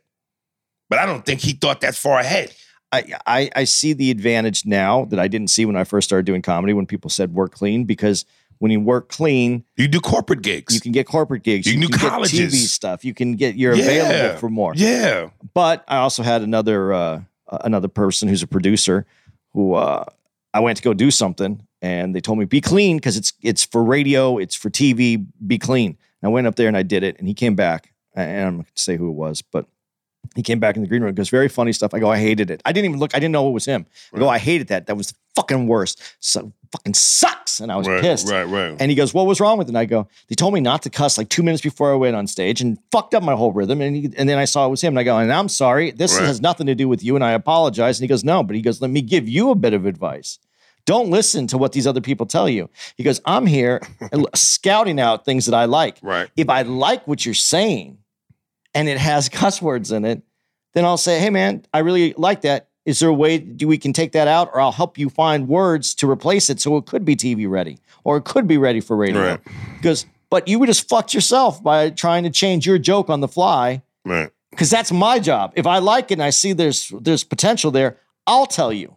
But I don't think he thought that far ahead. I, I I see the advantage now that I didn't see when I first started doing comedy when people said work clean because when you work clean, You do corporate gigs. you can get corporate gigs, You can do get TV stuff, you can get you're Yeah. available for more. yeah. But I also had another uh, another person who's a producer who uh, I went to go do something and they told me be clean because it's it's for radio, it's for TV, be clean. And I went up there and I did it, and he came back, and I'm not going to say who it was, but he came back in the green room. Goes, very funny stuff. I go, I hated it. I didn't even look. I didn't know it was him. I go, I hated that. That was fucking worst. So fucking sucks. And I was right, pissed. right, right. And he goes, What was wrong with it? And I go, They told me not to cuss like two minutes before I went on stage and fucked up my whole rhythm. And, he, and then I saw it was him. And I go, And I'm sorry. This Right. has nothing to do with you. And I apologize. And he goes, No, but he goes, Let me give you a bit of advice. Don't listen to what these other people tell you. He goes, I'm here scouting out things that I like. right. If I like what you're saying and it has cuss words in it, then I'll say, Hey, man, I really like that. Is there a way do we can take that out, or I'll help you find words to replace it so it could be TV ready, or it could be ready for radio? Right. Because, but you would just fucked yourself by trying to change your joke on the fly. Right. Because that's my job. If I like it and I see there's there's potential there, I'll tell you.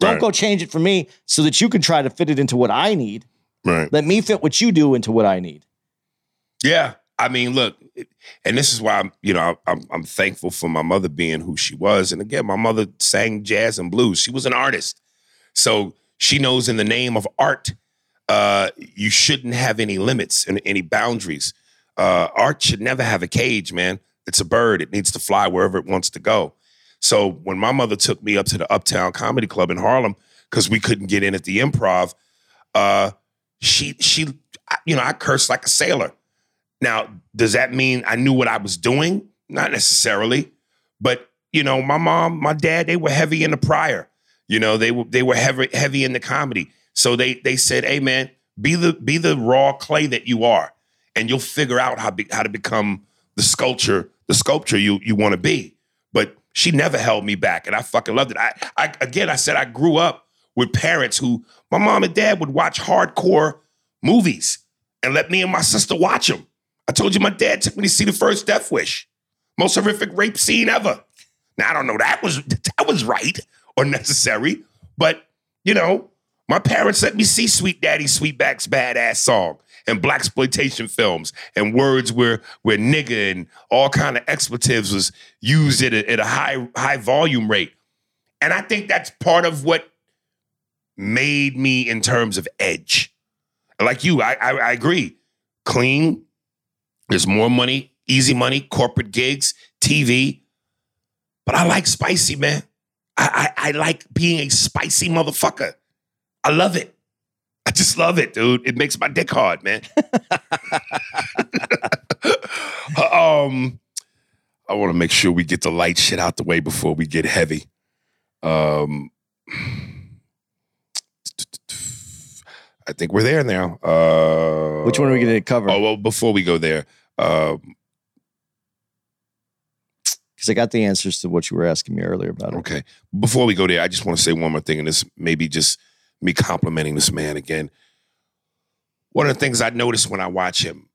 Don't Right. go change it for me so that you can try to fit it into what I need. Right. Let me fit what you do into what I need. Yeah, I mean, look, and this is why I'm, you know, I'm I'm thankful for my mother being who she was. And again, my mother sang jazz and blues. She was an artist, so she knows in the name of art, uh, you shouldn't have any limits and any boundaries. Uh, art should never have a cage, man. It's a bird. It needs to fly wherever it wants to go. So when my mother took me up to the Uptown Comedy Club in Harlem because we couldn't get in at the Improv, uh, she she, you know, I cursed like a sailor. Now, does that mean I knew what I was doing? Not necessarily, but you know, my mom, my dad, they were heavy in the Pryor. You know, they were they were heavy heavy in the comedy. So they they said, "Hey, man, be the be the raw clay that you are, and you'll figure out how be, how to become the sculpture the sculpture you you want to be." But she never held me back, and I fucking loved it. I, I again, I said I grew up with parents who my mom and dad would watch hardcore movies and let me and my sister watch them. I told you my dad took me to see the first Death Wish, most horrific rape scene ever. Now I don't know that was that was right or necessary, but you know, my parents let me see Sweet Daddy Sweetback's badass song and blaxploitation films and words where where nigga and all kind of expletives was used at a, at a high high volume rate, and I think that's part of what made me in terms of edge. Like you, I, I, I agree. Clean. There's more money, easy money, corporate gigs, TV. But I like spicy, man. I, I, I like being a spicy motherfucker. I love it. I just love it, dude. It makes my dick hard, man. um, I want to make sure we get the light shit out the way before we get heavy. Um, I think we're there now. Uh, Which one are we going to cover? Oh well, before we go there, um, Because I got the answers to what you were asking me earlier about it. okay. Before we go there, I just want to say one more thing, and this maybe just me complimenting this man again. One of the things I notice when I watch him,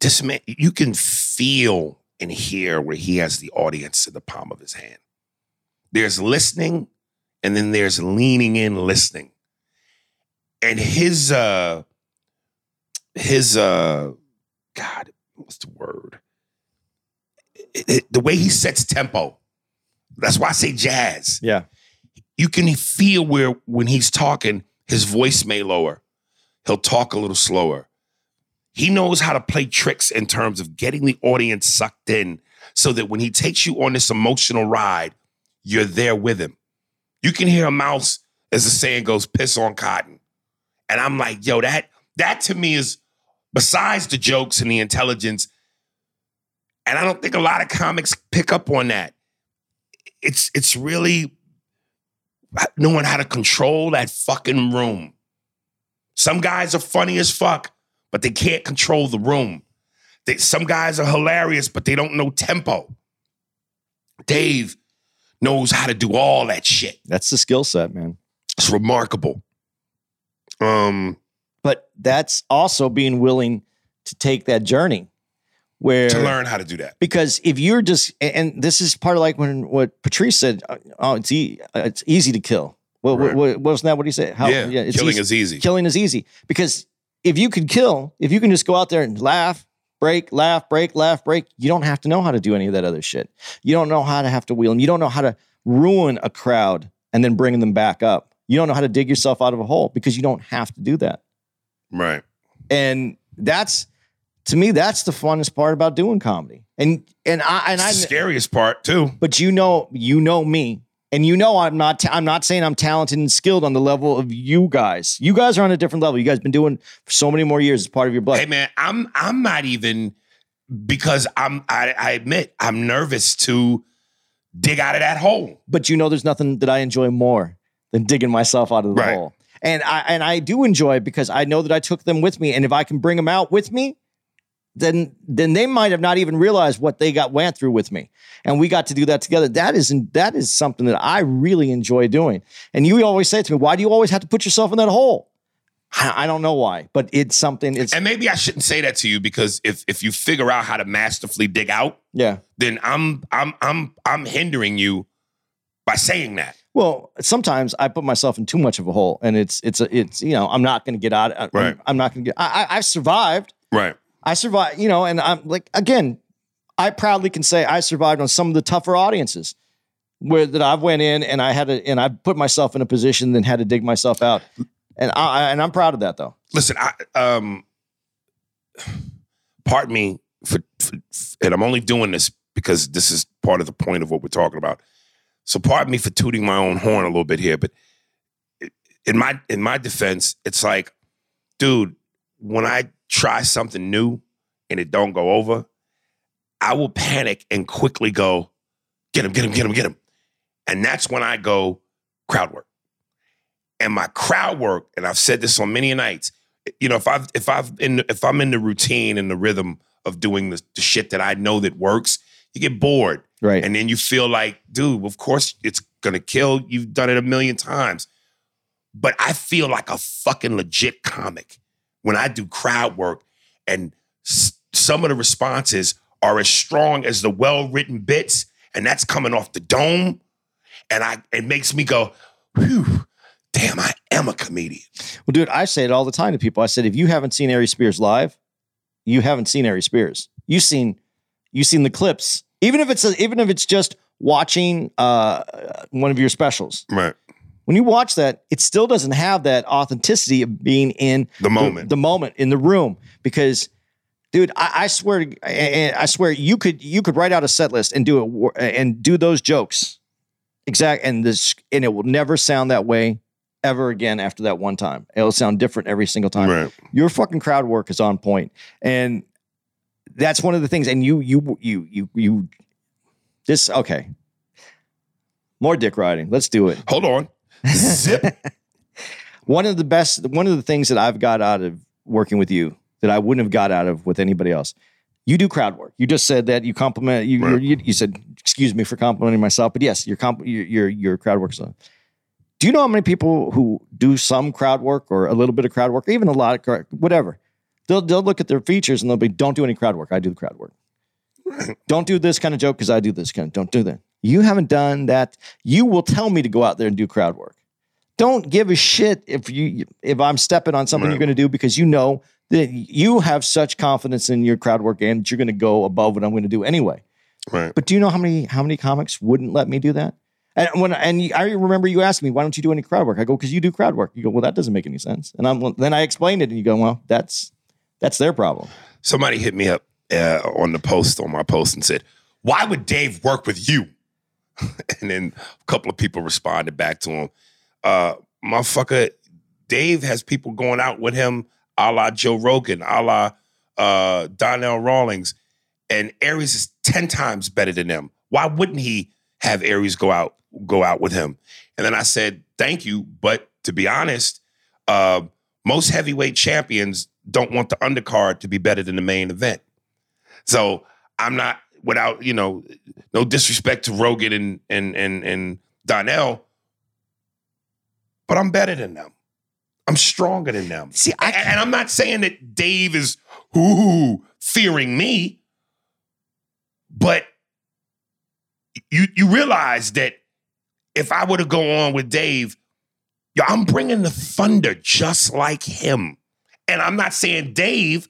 this man, you can feel and hear where he has the audience in the palm of his hand. There's listening, and then there's leaning in, listening. And his uh his uh God, what's the word? It- it- the way he sets tempo. That's why I say jazz Yeah. you can feel where when he's talking, his voice may lower. He'll talk a little slower. He knows how to play tricks in terms of getting the audience sucked in so that when he takes you on this emotional ride, you're there with him. You can hear a mouse, as the saying goes, piss on cotton. And I'm like, yo, that that to me is besides the jokes and the intelligence, and I don't think a lot of comics pick up on that. It's it's really knowing how to control that fucking room. Some guys are funny as fuck, but they can't control the room. They, some guys are hilarious, but they don't know tempo. Dave knows how to do all that shit. That's the skill set, man. It's remarkable. Um, But that's also being willing to take that journey where to learn how to do that. because if you're just and this is part of like when what Patrice said, uh, oh, it's e- uh, it's easy to kill. What, Right. what, wasn't that what he said? How, yeah, it's killing easy. is easy. killing is easy because if you can kill, if you can just go out there and laugh, break, laugh, break, laugh, break, you don't have to know how to do any of that other shit. You don't know how to have to wheel, and you don't know how to ruin a crowd and then bring them back up. You don't know how to dig yourself out of a hole because you don't have to do that. Right. And that's to me, that's the funnest part about doing comedy. And and I and I the scariest part too. but you know, you know me, and you know I'm not. I'm not saying I'm talented and skilled on the level of you guys. You guys are on a different level. You guys been doing for so many more years as part of your blood. Hey man, I'm I'm not even because I'm I, I admit I'm nervous to dig out of that hole. But you know, there's nothing that I enjoy more than digging myself out of the Right. hole. And I and I do enjoy it because I know that I took them with me, and if I can bring them out with me, then then they might have not even realized what they got went through with me, and we got to do that together. That is that is something that I really enjoy doing. And you always say to me, "Why do you always have to put yourself in that hole?" I I don't know why, but it's something. It's And maybe I shouldn't say that to you because if if you figure out how to masterfully dig out, yeah, then I'm I'm I'm I'm hindering you by saying that. Well, sometimes I put myself in too much of a hole, and it's it's a, it's you know I'm not going to get out. I'm, Right. I'm not going to get. I, I I've survived. Right. I survived. You know, and I'm like again, I proudly can say I survived on some of the tougher audiences where that I've went in and I had to and I put myself in a position and had to dig myself out, and I I- and I'm proud of that though. Listen, I um pardon me for, for and I'm only doing this because this is part of the point of what we're talking about. So pardon me for tooting my own horn a little bit here, but in my in my defense, it's like, dude, when I try something new and it don't go over, I will panic and quickly go, get him, get him, get him, get him. And that's when I go crowd work. And my crowd work, and I've said this on many nights, you know, if I've if I've in if I'm in the routine and the rhythm of doing the, the shit that I know that works, you get bored. Right. And then you feel like, dude, of course it's gonna kill. You've done it a million times. But I feel like a fucking legit comic when I do crowd work and s- some of the responses are as strong as the well-written bits, and that's coming off the dome. And I it makes me go, whew, damn, I am a comedian. Well, dude, I say it all the time to people. I said, if you haven't seen Ari Spears live, you haven't seen Ari Spears. You've seen, you've seen the clips. Even if it's a, even if it's just watching uh, one of your specials. Right. When you watch that, it still doesn't have that authenticity of being in The moment. the, moment in the room. Because, dude, I, I swear, I, I swear, you could you could write out a set list and do it and do those jokes, exact, and this and it will never sound that way ever again after that one time. It'll sound different every single time. Right. Your fucking crowd work is on point, and that's one of the things. And you, you, you, you, you. This okay. More dick riding. Let's do it. Hold on. Zip. One of the best, one of the things that I've got out of working with you that I wouldn't have got out of with anybody else. You do crowd work. You just said that you compliment. You Right. you, you said, "Excuse me for complimenting myself," but yes, your comp, your your, your crowd work. So, do you know how many people who do some crowd work or a little bit of crowd work, or even a lot of crowd, whatever? They'll they'll look at their features and they'll be, "Don't do any crowd work. I do the crowd work. Don't do this kind of joke because I do this kind. Of, don't do that. You haven't done that. You will tell me to go out there and do crowd work. Don't give a shit if you if I'm stepping on something Right. you're going to do because you know that you have such confidence in your crowd work game that you're going to go above what I'm going to do anyway. Right. But do you know how many how many comics wouldn't let me do that? And when and I remember you asking me, why don't you do any crowd work? I go, because you do crowd work. You go, well, that doesn't make any sense. And I'm then I explained it, and you go, well, that's that's their problem. Somebody hit me up uh, on the post on my post and said, "Why would Dave work with you?" and then a couple of people responded back to him, uh, "Motherfucker, Dave has people going out with him, a la Joe Rogan, a la uh, Donnell Rawlings, and Aries is ten times better than them. Why wouldn't he have Aries go out go out with him?" And then I said, "Thank you, but to be honest." Uh, most heavyweight champions don't want the undercard to be better than the main event. So I'm not without, you know, no disrespect to Rogan and and and and Donnell, but I'm better than them. I'm stronger than them. See, I- and, and I'm not saying that Dave is ooh fearing me, but you you realize that if I were to go on with Dave, yo, I'm bringing the thunder just like him. And I'm not saying Dave,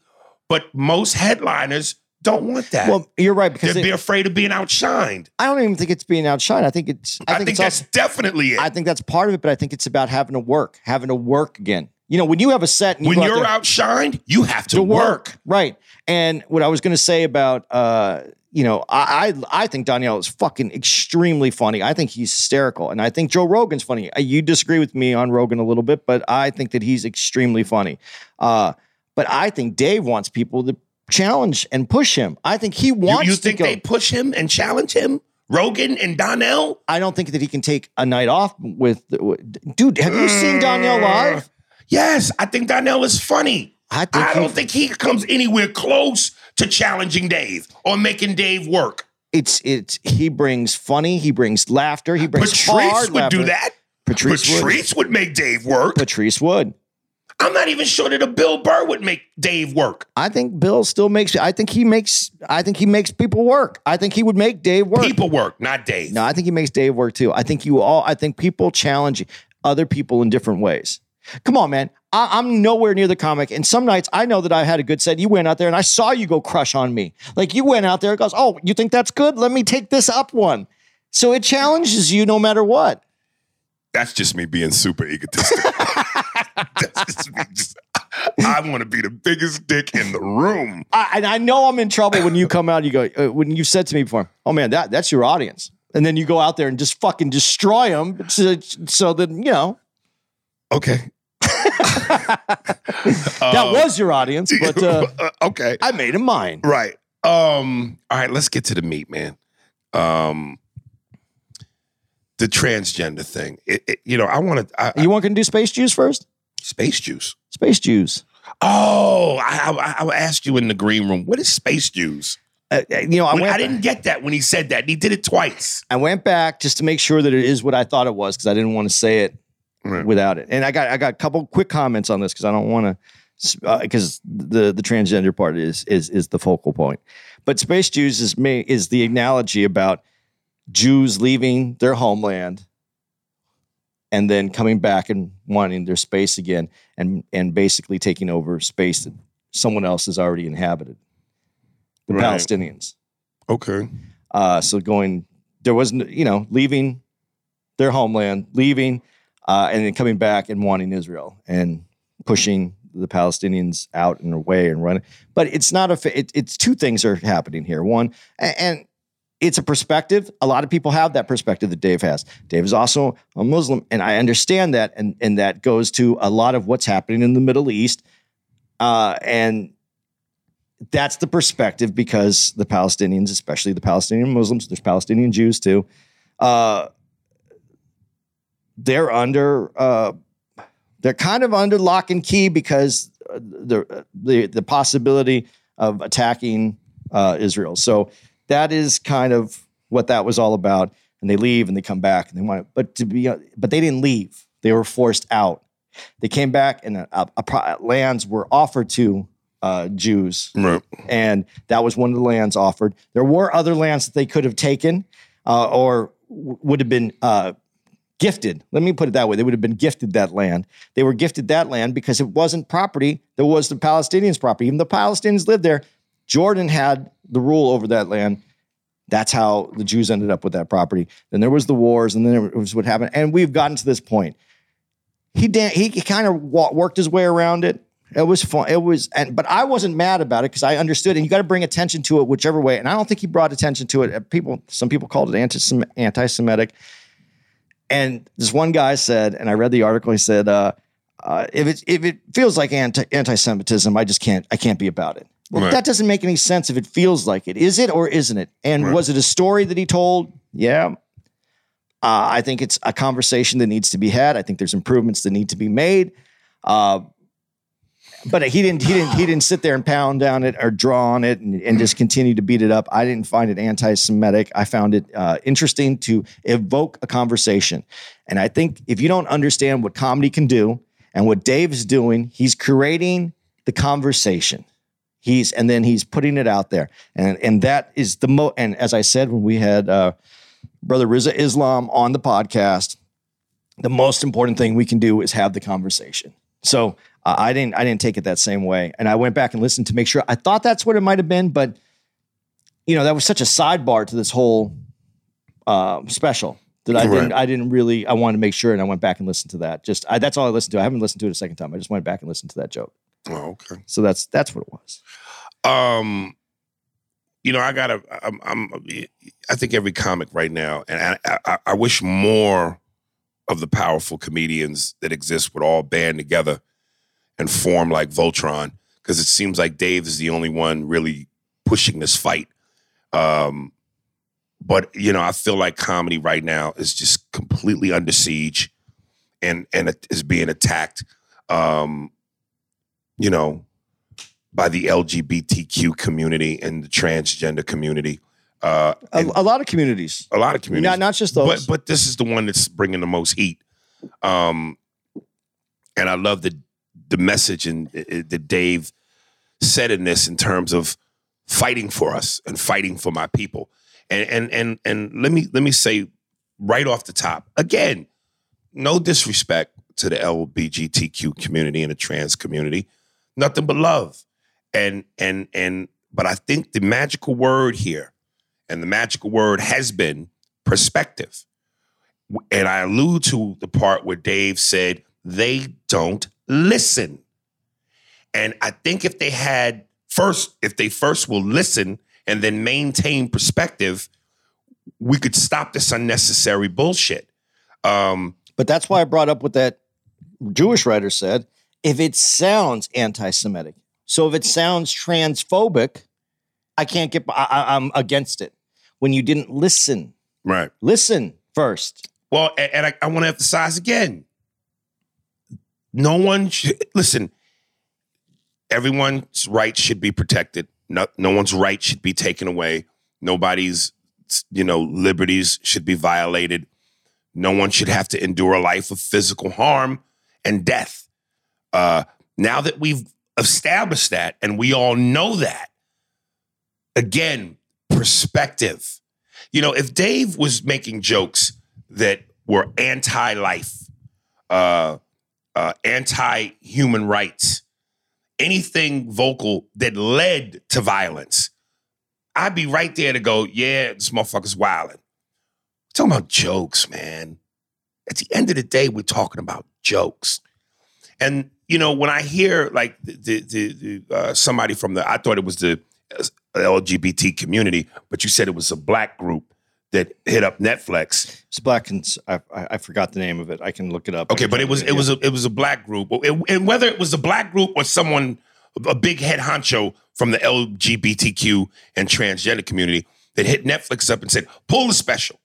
but most headliners don't want that. Well, you're right because They'd be afraid of being outshined. I don't even think it's being outshined. I think it's. I, I, think, think, it's that's also, definitely it. I think that's part of it, but I think it's about having to work, having to work again. You know, when you have a set and you when you're there- outshined, you have to, to work. work. Right. And what I was going to say about, uh, you know, I, I I think Donnell is fucking extremely funny. I think he's hysterical, and I think Joe Rogan's funny. Uh, You disagree with me on Rogan a little bit, but I think that he's extremely funny. Uh, but I think Dave wants people to challenge and push him. I think he wants you to think go. they push him and challenge him? Rogan and Donnell? I don't think that he can take a night off with. Dude, have you seen Donnell live? Yes, I think Donnell is funny. I I don't think he comes anywhere close to challenging Dave or making Dave work. It's it's he brings funny, he brings laughter, he brings Patrice hard would do that. Patrice, would. Patrice would make Dave work. Patrice would. I'm not even sure that a Bill Burr would make Dave work. I think Bill still makes. I think he makes. I think he makes people work. I think he would make Dave work. People work, not Dave. No, I think he makes Dave work too. I think you all. I think people challenge other people in different ways. Come on, man. I, I'm nowhere near the comic, and some nights I know that I had a good set. You went out there, and I saw you go crush on me. Like you went out there, and goes, "Oh, you think that's good? Let me take this up one." So it challenges you no matter what. That's just me being super egotistical. That's just me. Just, I want to be the biggest dick in the room. I, and I know I'm in trouble when you come out. You go uh, when you said to me before, "Oh man, that that's your audience," and then you go out there and just fucking destroy them. So, so that you know Okay. that was your audience, but uh, Uh, okay. I made him mine. Right. Um, all right, let's get to the meat, man. Um the transgender thing. It, it- you know, I want to You want to do space juice first? space juice. Space juice. Oh, I, I, I asked you in the green room, what is space juice? Uh, uh, you know, I went. I didn't get that when he said that. He did it twice. I went back just to make sure that it is what I thought it was because I didn't want to say it Right. without it. And I got I got a couple quick comments on this because I don't want to because the the transgender part is is is the focal point. But space Jews is me is the analogy about Jews leaving their homeland and then coming back and wanting their space again and and basically taking over space that someone else has already inhabited. The Right. Palestinians. Okay. Uh, so going, there was, n- you know, leaving their homeland, leaving, uh, and then coming back and wanting Israel and pushing the Palestinians out and away and running. But it's not a. It, it's two things are happening here. One, and it's a perspective. A lot of people have that perspective that Dave has. Dave is also a Muslim, and I understand that, and and that goes to a lot of what's happening in the Middle East, uh, and that's the perspective because the Palestinians, especially the Palestinian Muslims, there's Palestinian Jews too, uh, they're under, uh, they're kind of under lock and key because uh, the the the possibility of attacking uh, Israel. So that is kind of what that was all about. And they leave and they come back and they want it, but to be, but they didn't leave. They were forced out. They came back and a, a, a- lands were offered to uh, Jews Right. and that was one of the lands offered. There were other lands that they could have taken uh, or w- would have been uh, gifted. Let me put it that way: they would have been gifted that land. They were gifted that land because it wasn't property that was the Palestinians' property. Even the Palestinians lived there. Jordan had the rule over that land. That's how the Jews ended up with that property. Then there was the wars, and then it was what happened. And we've gotten to this point. He he, kind of wa- worked his way around it. It was fun. It was, and but I wasn't mad about it because I understood. And you got to bring attention to it whichever way. And I don't think he brought attention to it. People, some people called it anti anti-Semitic. And this one guy said, and I read the article. He said, uh, uh, "If it if it feels like anti anti-Semitism, I just can't I can't be about it." Well, Right. that doesn't make any sense if it feels like it. Is it or isn't it? And Right. was it a story that he told? Yeah. Uh, I think it's a conversation that needs to be had. I think there's improvements that need to be made. Uh, but he didn't. He didn't. He didn't sit there and pound down it or draw on it and, and just continue to beat it up. I didn't find it anti-Semitic. I found it uh, interesting to evoke a conversation. And I think if you don't understand what comedy can do and what dave's doing, he's creating the conversation. He's and then he's putting it out there, and and that is the mo. And as I said when we had uh, Brother Riza Islam on the podcast, the most important thing we can do is have the conversation. So I didn't I didn't take it that same way, and I went back and listened to make sure. I thought that's what it might have been, but you know that was such a sidebar to this whole uh, special that I didn't I didn't really I wanted to make sure, and I went back and listened to that. Just I, that's all I listened to. I haven't listened to it a second time. I just went back and listened to that joke. Oh, okay. So that's that's what it was. Um, you know, I gotta. I'm. I'm I think every comic right now, and I, I, I wish more of the powerful comedians that exist would all band together and form like Voltron, because it seems like Dave is the only one really pushing this fight. Um, but you know, I feel like comedy right now is just completely under siege, and and it is being attacked. Um, you know, by the LGBTQ community and the transgender community. Uh, A, a lot of communities, a lot of communities. not not just those. But but this is the one that's bringing the most heat. Um, and I love that the message and uh, uh, that Dave said in this in terms of fighting for us and fighting for my people. And and and and let me let me say right off the top again, no disrespect to the LBGTQ community and the trans community, nothing but love. And and and but I think the magical word here, and the magical word has been perspective. And I allude to the part where Dave said they don't listen. And I think if they had first, if they first will listen and then maintain perspective, we could stop this unnecessary bullshit. Um, But that's why I brought up what that Jewish writer said. If it sounds anti-Semitic, so if it sounds transphobic, I can't get. I, I'm against it. When you didn't listen, right. listen first. Well, a- and I, I want to emphasize again no one should listen. Everyone's rights should be protected. No, no one's right should be taken away. Nobody's, you know, liberties should be violated. No one should have to endure a life of physical harm and death. Uh, now that we've established that and we all know that, again, perspective. You know, if Dave was making jokes that were anti-life, uh, uh, anti-human rights, anything vocal that led to violence, I'd be right there to go, yeah, this motherfucker's wilding. talking about jokes, man. At the end of the day, we're talking about jokes. And you know, when I hear like the, the, the, the uh, somebody from the, I thought it was the uh, LGBT community, but you said it was a black group that hit up Netflix. It's black and I- I forgot the name of it. I can look it up. Okay, but it was it was a it was a black group, It- and whether it was a black group or someone a big head honcho from the LGBTQ and transgender community that hit Netflix up and said, "Pull the special."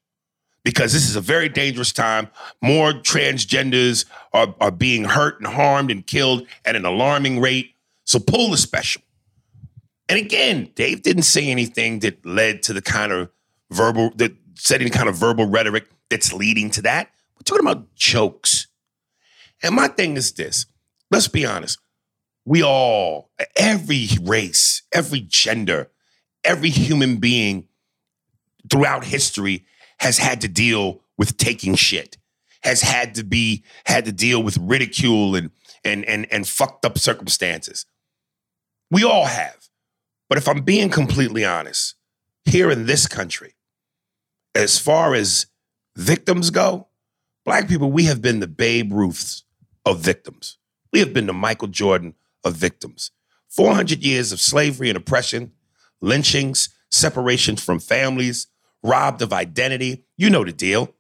Because this is a very dangerous time. More transgenders are, are being hurt and harmed and killed at an alarming rate. So pull the special. And again, Dave didn't say anything that led to the kind of verbal that said any kind of verbal rhetoric that's leading to that. We're talking about jokes. And my thing is this let's be honest. We all, every race, every gender, every human being throughout history has had to deal with taking shit, has had to be, had to deal with ridicule and and and and fucked up circumstances. We all have. But if I'm being completely honest, here in this country, as far as victims go, black people, we have been the Babe Ruths of victims. We have been the Michael Jordan of victims. 400 years of slavery and oppression, lynchings, separations from families, robbed of identity. You know the deal.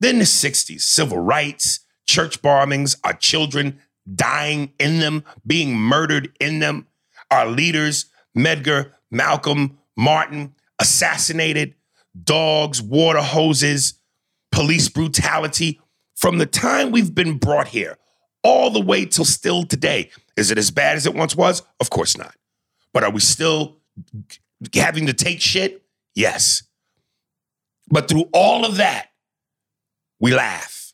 Then the 60s, civil rights, church bombings, our children dying in them, being murdered in them, our leaders, Medgar, Malcolm, Martin, assassinated, dogs, water hoses, police brutality. From the time we've been brought here all the way till still today, is it as bad as it once was? Of course not. But are we still having to take shit? Yes. But through all of that, we laugh.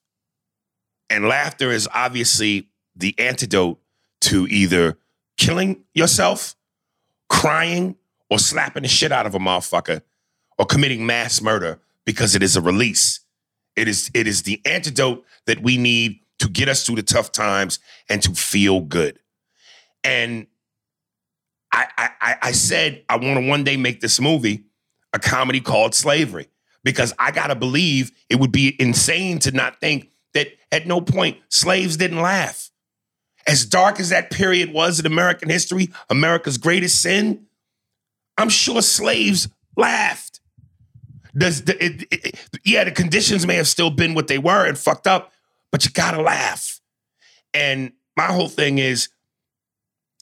And laughter is obviously the antidote to either killing yourself, crying, or slapping the shit out of a motherfucker, or committing mass murder because it is a release. It is, it is the antidote that we need to get us through the tough times and to feel good. And I, I, I- said I want to one day make this movie a comedy called Slavery because I gotta believe it would be insane to not think that at no point slaves didn't laugh. As dark as that period was in American history, America's greatest sin, I'm sure slaves laughed. Does the, it, it- yeah, the conditions may have still been what they were and fucked up, but you gotta laugh. And my whole thing is,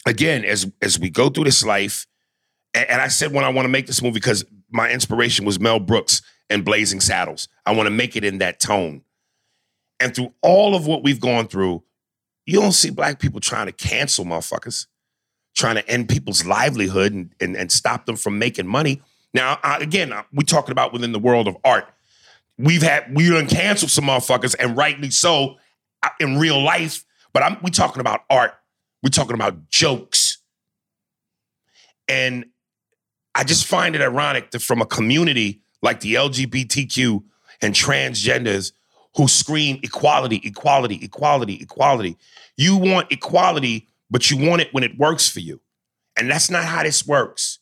again, as as we go through this life, and, and I said when I want to make this movie because my inspiration was Mel Brooks and Blazing Saddles. I want to make it in that tone. And through all of what we've gone through, you don't see black people trying to cancel motherfuckers, trying to end people's livelihood and, and, and stop them from making money. Now, I, again, we're talking about within the world of art. We've had we done canceled some motherfuckers, and rightly so, in real life. But I'm we talking about art We're talking about jokes. And I just find it ironic that from a community like the LGBTQ and transgenders who scream equality, equality, equality, equality. You want equality, but you want it when it works for you. And that's not how this works.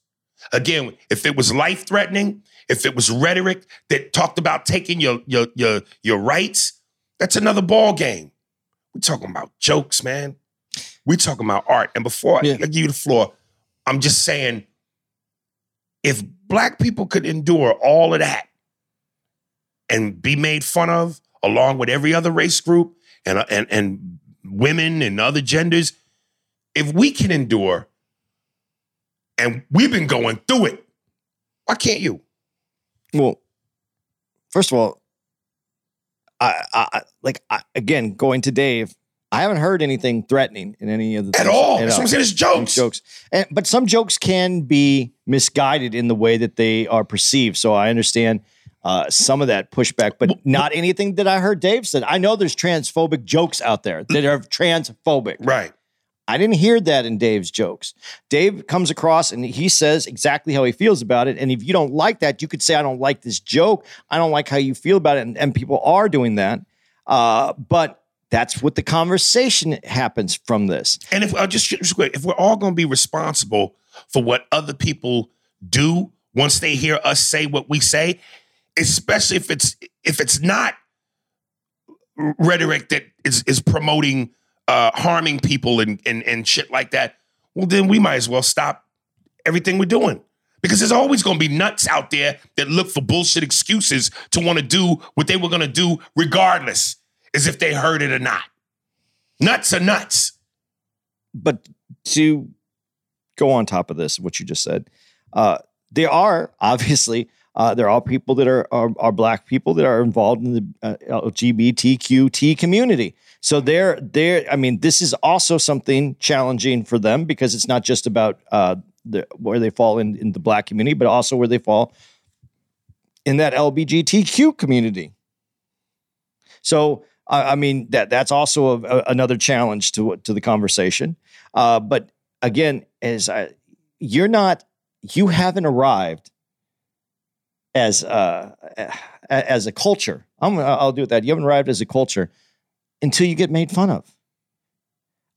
Again, if it was life threatening, if it was rhetoric that talked about taking your your your your rights, that's another ball game. We're talking about jokes, man. We're talking about art. And before Yeah. I give you the floor, I'm just saying, if black people could endure all of that and be made fun of along with every other race group and and and women and other genders, if we can endure and we've been going through it, why can't you? Well, first of all, I, I like I, again going to Dave. I haven't heard anything threatening in any of the At all. at That's what I'm all. saying. It's jokes. jokes, and, but some jokes can be misguided in the way that they are perceived. So I understand uh, some of that pushback, but not anything that I heard Dave said. I know there's transphobic jokes out there that are transphobic. Right. I didn't hear that in Dave's jokes. Dave comes across and he says exactly how he feels about it. And if you don't like that, you could say, I don't like this joke. I don't like how you feel about it. And, and people are doing that. Uh, but that's what the conversation happens from this. And if I just, just quick, if we're all going to be responsible for what other people do once they hear us say what we say, especially if it's if it's not rhetoric that is is promoting uh, harming people and, and and shit like that, well then we might as well stop everything we're doing. Because there's always going to be nuts out there that look for bullshit excuses to want to do what they were going to do regardless, as if they heard it or not. Nuts are nuts. But to go on top of this, what you just said, uh, there are obviously uh, there are people that are, are are black people that are involved in the uh, LGBTQT community. So they're I mean this is also something challenging for them because it's not just about uh, the, where they fall in, in the black community, but also where they fall in that LGBTQ community. So I I mean that that's also a, a- another challenge to to the conversation. Uh, but again, as I, you're not, you haven't arrived as uh, as a culture. I'm I'll do it that you haven't arrived as a culture until you get made fun of.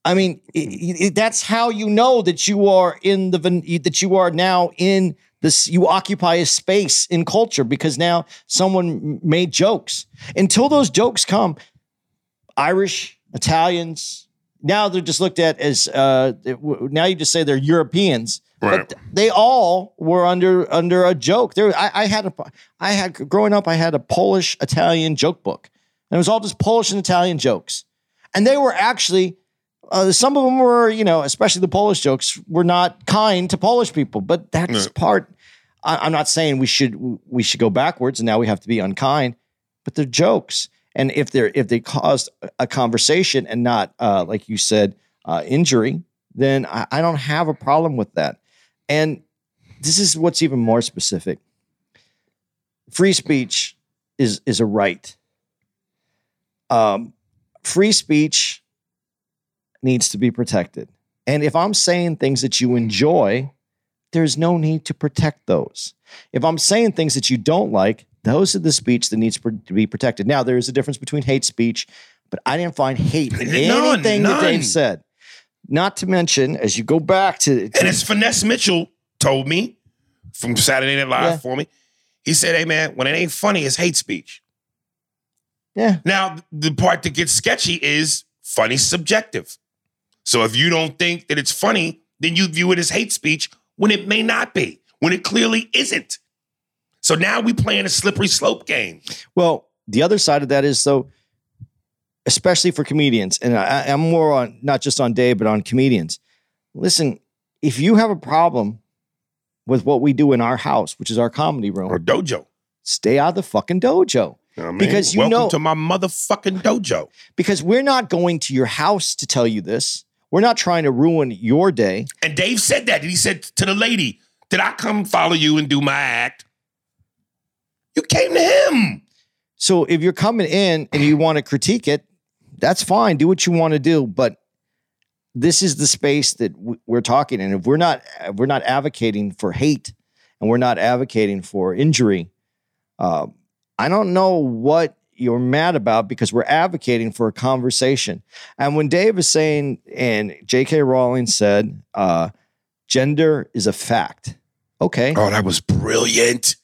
I mean, i- i- that's how you know that you are in the that you are now in this. You occupy a space in culture because now someone made jokes. Until those jokes come, Irish, Italians. Now they're just looked at as uh, now you just say they're Europeans, Right. but they all were under under a joke. There, I, I had a, I had growing up, I had a Polish Italian joke book, and it was all just Polish and Italian jokes, and they were actually. Uh, some of them were, you know, especially the Polish jokes, were not kind to Polish people. But that's Yeah. part. I, I'm not saying we should we should go backwards and now we have to be unkind, but they're jokes. And if they're if they caused a conversation and not uh, like you said uh, injury, then I, I don't have a problem with that. And this is what's even more specific. Free speech is is a right. Um, free speech needs to be protected. And if I'm saying things that you enjoy, there's no need to protect those. If I'm saying things that you don't like, those are the speech that needs to be protected. Now, there is a difference between hate speech, but I didn't find hate in None, anything that none. Dave said. Not to mention, as you go back to, to And as Finesse Mitchell told me from Saturday Night Live Yeah. for me, he said, Hey man, when it ain't funny, it's hate speech. Yeah, Now, the part that gets sketchy is funny subjective. So if you don't think that it's funny, then you view it as hate speech when it may not be, when it clearly isn't. So now we playing a slippery slope game. Well, the other side of that is though, especially for comedians, and I, I'm more on not just on Dave, but on comedians. Listen, if you have a problem with what we do in our house, which is our comedy room, Or dojo. stay out of the fucking dojo You know I mean? Because you Welcome know- to my motherfucking dojo. because we're not going to your house to tell you this. We're not trying to ruin your day. And Dave said that. He said to the lady, Did I come follow you and do my act? You came to him. So if you're coming in and you want to critique it, that's fine. Do what you want to do. But this is the space that we're talking in. If we're not if we're not advocating for hate and we're not advocating for injury, uh, I don't know what you're mad about because we're advocating for a conversation. And when Dave is saying, and J.K. Rowling said, uh, gender is a fact. Okay. Oh, that was brilliant.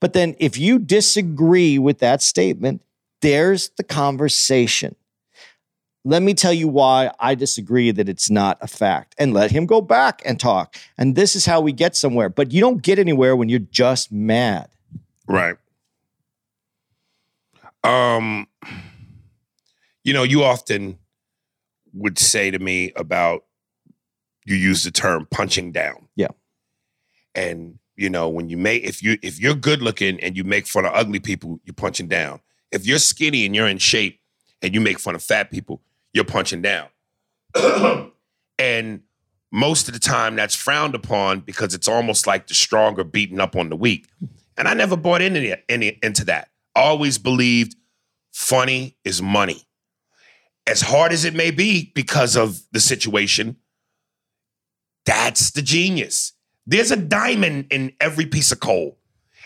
But then if you disagree with that statement, there's the conversation. Let me tell you why I disagree that it's not a fact and let him go back and talk. And this is how we get somewhere. But you don't get anywhere when you're just mad. Right. Um, you know, you often would say to me about you use the term punching down. Yeah. And you know, when you make if you if you're good looking and you make fun of ugly people, you're punching down. If you're skinny and you're in shape and you make fun of fat people, you're punching down. and most of the time that's frowned upon because it's almost like the stronger beating up on the weak. And I never bought into, any, into that. Always believed funny is money. As hard as it may be because of the situation, that's the genius. There's a diamond in every piece of coal.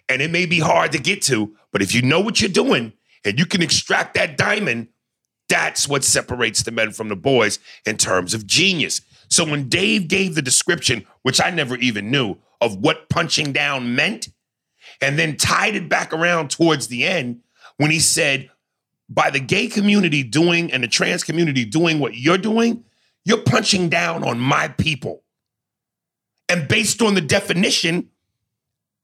And it may be hard to get to, but if you know what you're doing and you can extract that diamond, that's what separates the men from the boys in terms of genius. So when Dave gave the description, which I never even knew, of what punching down meant, and then tied it back around towards the end when he said, by the gay community doing and the trans community doing what you're doing, you're punching down on my people. And based on the definition,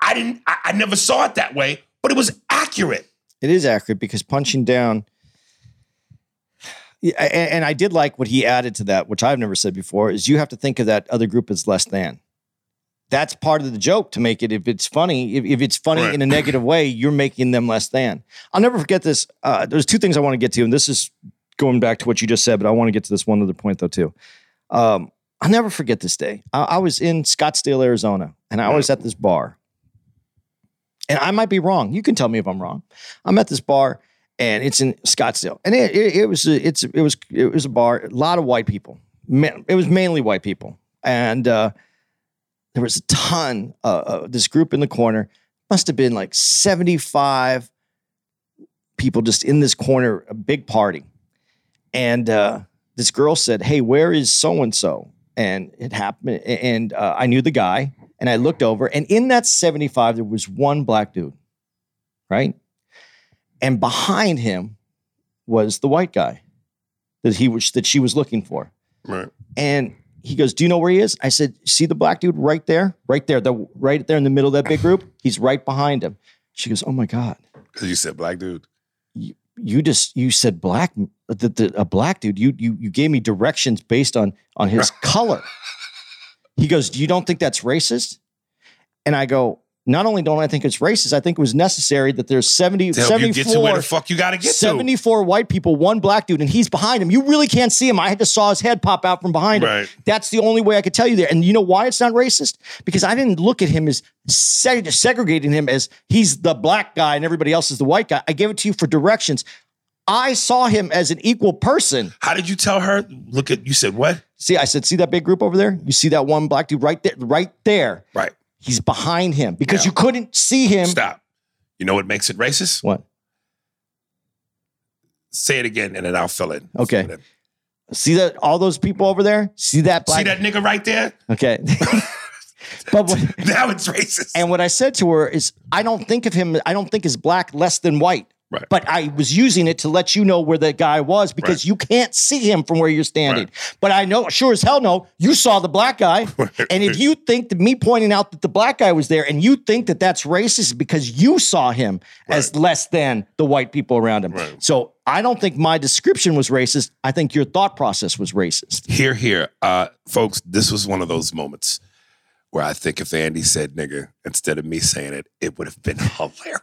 I didn't, I, I never saw it that way, but it was accurate. It is accurate because punching down. And, and I did like what he added to that, which I've never said before, is you have to think of that other group as less than. That's part of the joke to make it. If it's funny, if, if it's funny Right. in a negative way, you're making them less than. I'll never forget this. Uh, there's two things I want to get to, and this is going back to what you just said, but I want to get to this one other point though too. Um, I'll never forget this day. I, I was in Scottsdale, Arizona, and I was at this bar. And I might be wrong. You can tell me if I'm wrong. I'm at this bar, and it's in Scottsdale, and it, it, it was a, it's it was it was a bar. A lot of white people. Ma- It was mainly white people, and uh, there was a ton. Uh, uh, this group in the corner must have been like 75 people just in this corner, a big party, and uh, this girl said, "Hey, where is so and so?" And it happened, and uh, I knew the guy, and I looked over, and in that 75, there was one black dude, right? And behind him was the white guy that he was that she was looking for. Right. And he goes, "Do you know where he is?" I said, "See the black dude right there, right there, the right there in the middle of that big group. He's right behind him." She goes, "Oh my god, Because you said black dude. you just you said black, the, the, a black dude. You you you gave me directions based on on his color." He goes, "Do you don't think that's racist?" And I go, "Not only don't I think it's racist, I think it was necessary that there's 70, To help you get to where 74 the fuck you got to get to. white people, one black dude, and he's behind him. You really can't see him. I had to saw his head pop out from behind him. Right. That's the only way I could tell you there. And you know why it's not racist? Because I didn't look at him as seg- segregating him as he's the black guy and everybody else is the white guy. I gave it to you for directions. I saw him as an equal person. How did you tell her? Look at you said what? See, I said, see that big group over there? You see that one black dude right there, right there. Right. He's behind him because Yeah. you couldn't see him. Stop. You know what makes it racist? What? Say it again, and then I'll fill in. Okay. See that all those people over there? See that black See that nigga right there? Okay. but what, Now it's racist. and what I said to her is, I don't think of him. I don't think is black less than white. Right. But I was using it to let you know where the guy was because Right. you can't see him from where you're standing. Right. But I know, sure as hell, no, you saw the black guy. and if you think that me pointing out that the black guy was there, and you think that that's racist because you saw him as less than the white people around him. So I don't think my description was racist. I think your thought process was racist. here, here, uh, folks. This was one of those moments where I think if Andy said "nigga" instead of me saying it, it would have been hilarious.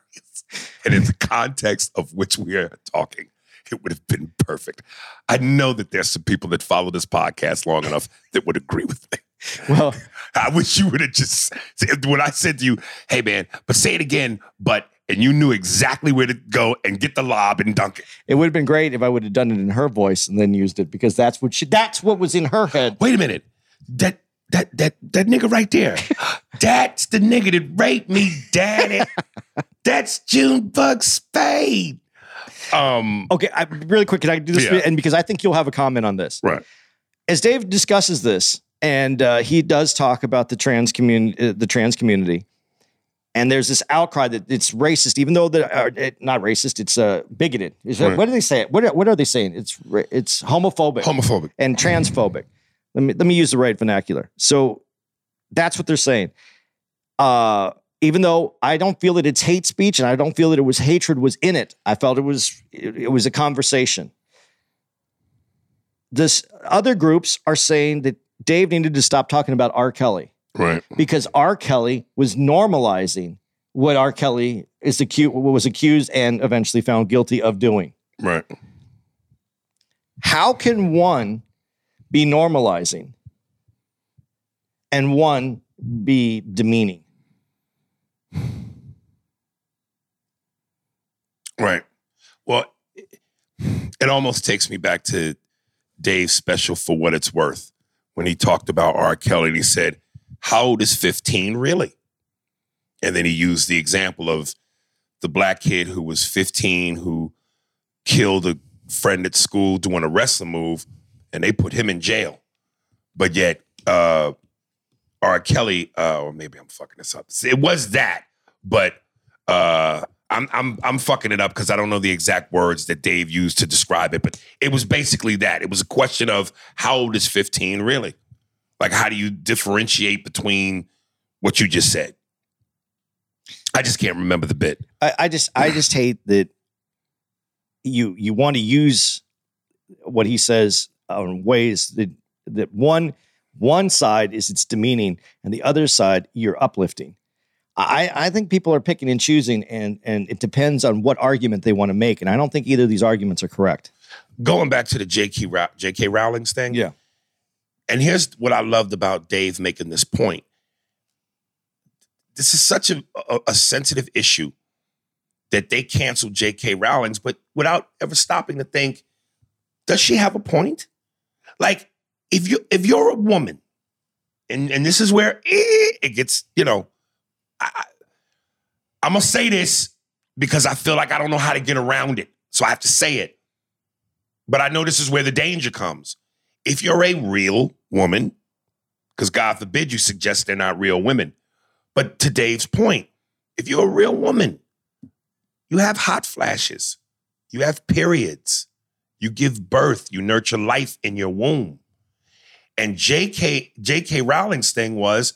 And in the context of which we are talking, it would have been perfect. I know that there's some people that follow this podcast long enough that would agree with me. Well, I wish you would have just said when I said to you, "Hey man," but say it again, but and you knew exactly where to go and get the lob and dunk it. It would have been great if I would have done it in her voice and then used it because that's what she that's what was in her head. Wait a minute. That that that that nigga right there. That's the nigga that raped me, daddy. That's Junebug Spade. Um Okay, I, really quick, can I do this? Yeah. And because I think you'll have a comment on this. right. As Dave discusses this, and uh, he does talk about the trans community, uh, the trans community, and there's this outcry that it's racist, even though the uh, it, not racist, it's uh, bigoted. Is that, Right. What do they say? What are- what are they saying? It's it's homophobic. Homophobic. and transphobic. Let me let me use the right vernacular. So that's what they're saying. Uh, even though I don't feel that it's hate speech and I don't feel that it was hatred was in it, I felt it was it, it was a conversation. This other groups are saying that Dave needed to stop talking about R. Kelly Right. because R. Kelly was normalizing what R. Kelly is accused was accused and eventually found guilty of doing Right. how can one be normalizing and one be demeaning? Right. Well, it almost takes me back to Dave's special for what it's worth when he talked about R. Kelly and he said, How old is 15 really? And then he used the example of the black kid who was 15 who killed a friend at school doing a wrestling move and they put him in jail. But yet, uh, R. Kelly, uh, or maybe I'm fucking this up. It was that, but uh, I'm I'm I'm fucking it up because I don't know the exact words that Dave used to describe it, but it was basically that. It was a question of how old is 15 really? Like, how do you differentiate between what you just said? I just can't remember the bit. I, I just I just hate that you you want to use what he says on ways that that one one side is it's demeaning and the other side you're uplifting. I, I think people are picking and choosing and and it depends on what argument they want to make. And I don't think either of these arguments are correct. Going back to the J.K. Row- J.K. Rowling's thing, Yeah. And here's what I loved about Dave making this point. This is such a, a, a sensitive issue that they canceled J.K. Rowling's, but without ever stopping to think, does she have a point? Like, if you if you're a woman, and and this is where eh, it gets, you know, I, I'm gonna say this because I feel like I don't know how to get around it, so I have to say it. But I know this is where the danger comes if you're a real woman, because God forbid you suggest they're not real women. But to Dave's point, if you're a real woman, you have hot flashes, you have periods, you give birth, you nurture life in your womb. And JK, JK Rowling's thing was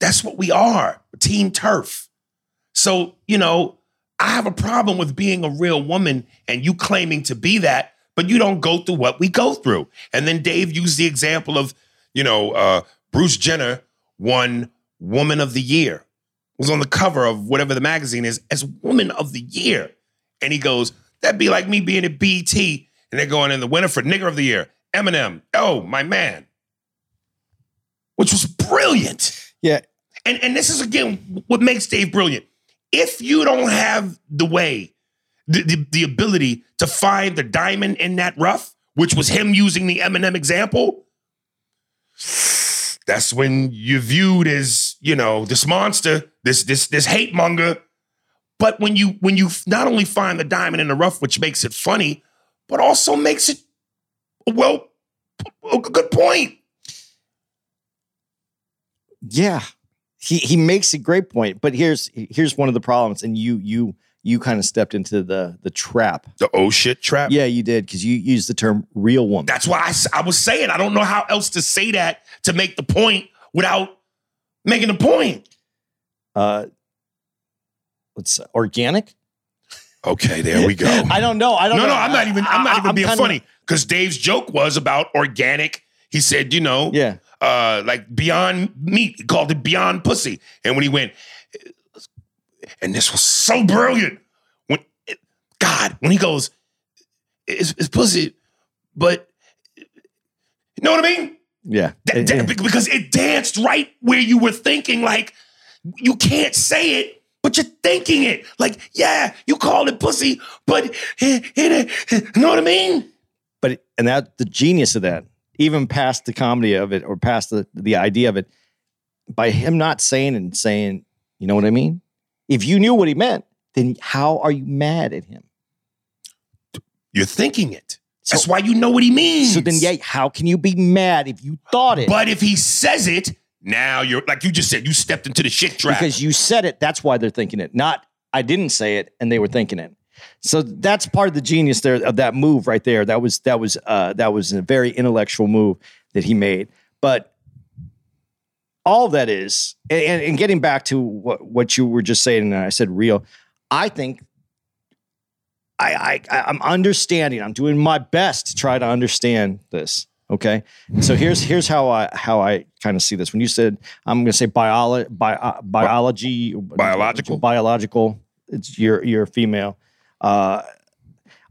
that's what we are, team TERF. So, you know, I have a problem with being a real woman and you claiming to be that, but you don't go through what we go through. And then Dave used the example of, you know, uh, Bruce Jenner won Woman of the Year, was on the cover of whatever the magazine is as Woman of the Year. And he goes, that'd be like me being at BET and they're going in the winner for Nigger of the Year, Eminem. Oh, my man. Which was brilliant. Yeah. And and this is again what makes Dave brilliant. If you don't have the way, the, the, the ability to find the diamond in that rough, which was him using the Eminem example, that's when you're viewed as, you know, this monster, this this this hate monger. But when you when you not only find the diamond in the rough, which makes it funny, but also makes it well a good point. Yeah. He he makes a great point, but here's here's one of the problems, and you you you kind of stepped into the the trap. The oh shit trap. Yeah, you did because you used the term real woman. That's why I, I was saying I don't know how else to say that to make the point without making the point. Uh, let's organic. Okay, there we go. I don't know. I don't. no, know. no, I'm not even. I'm not I- even I'm being funny because Dave's joke was about organic. He said, you know, Yeah. Uh, like Beyond Meat. He called it beyond pussy. And when he went, and this was so brilliant. When God, when he goes, it's, it's pussy, but you know what I mean? Yeah. It- that- because it danced right where you were thinking, like, you can't say it, but you're thinking it. Like, yeah, you call it pussy, but it, it, you know what I mean? but and that the genius of that, even past the comedy of it or past the the idea of it, by him not saying and saying, you know what I mean? If you knew what he meant, then how are you mad at him? You're thinking it. That's why you know what he means. So then, yeah, how can you be mad if you thought it? But if he says it, now you're like you just said, you stepped into the shit trap. because you said it, that's why they're thinking it. Not I didn't say it, and they were thinking it. So that's part of the genius there of that move right there. That was that was uh, that was a very intellectual move that he made. But all that is, and, and getting back to what what you were just saying, and I said real. I think I, I I'm understanding. I'm doing my best to try to understand this. Okay, so here's here's how I how I kind of see this. When you said I'm going to say biolo- bio, biology, Biological? biological. It's you're you're female, uh,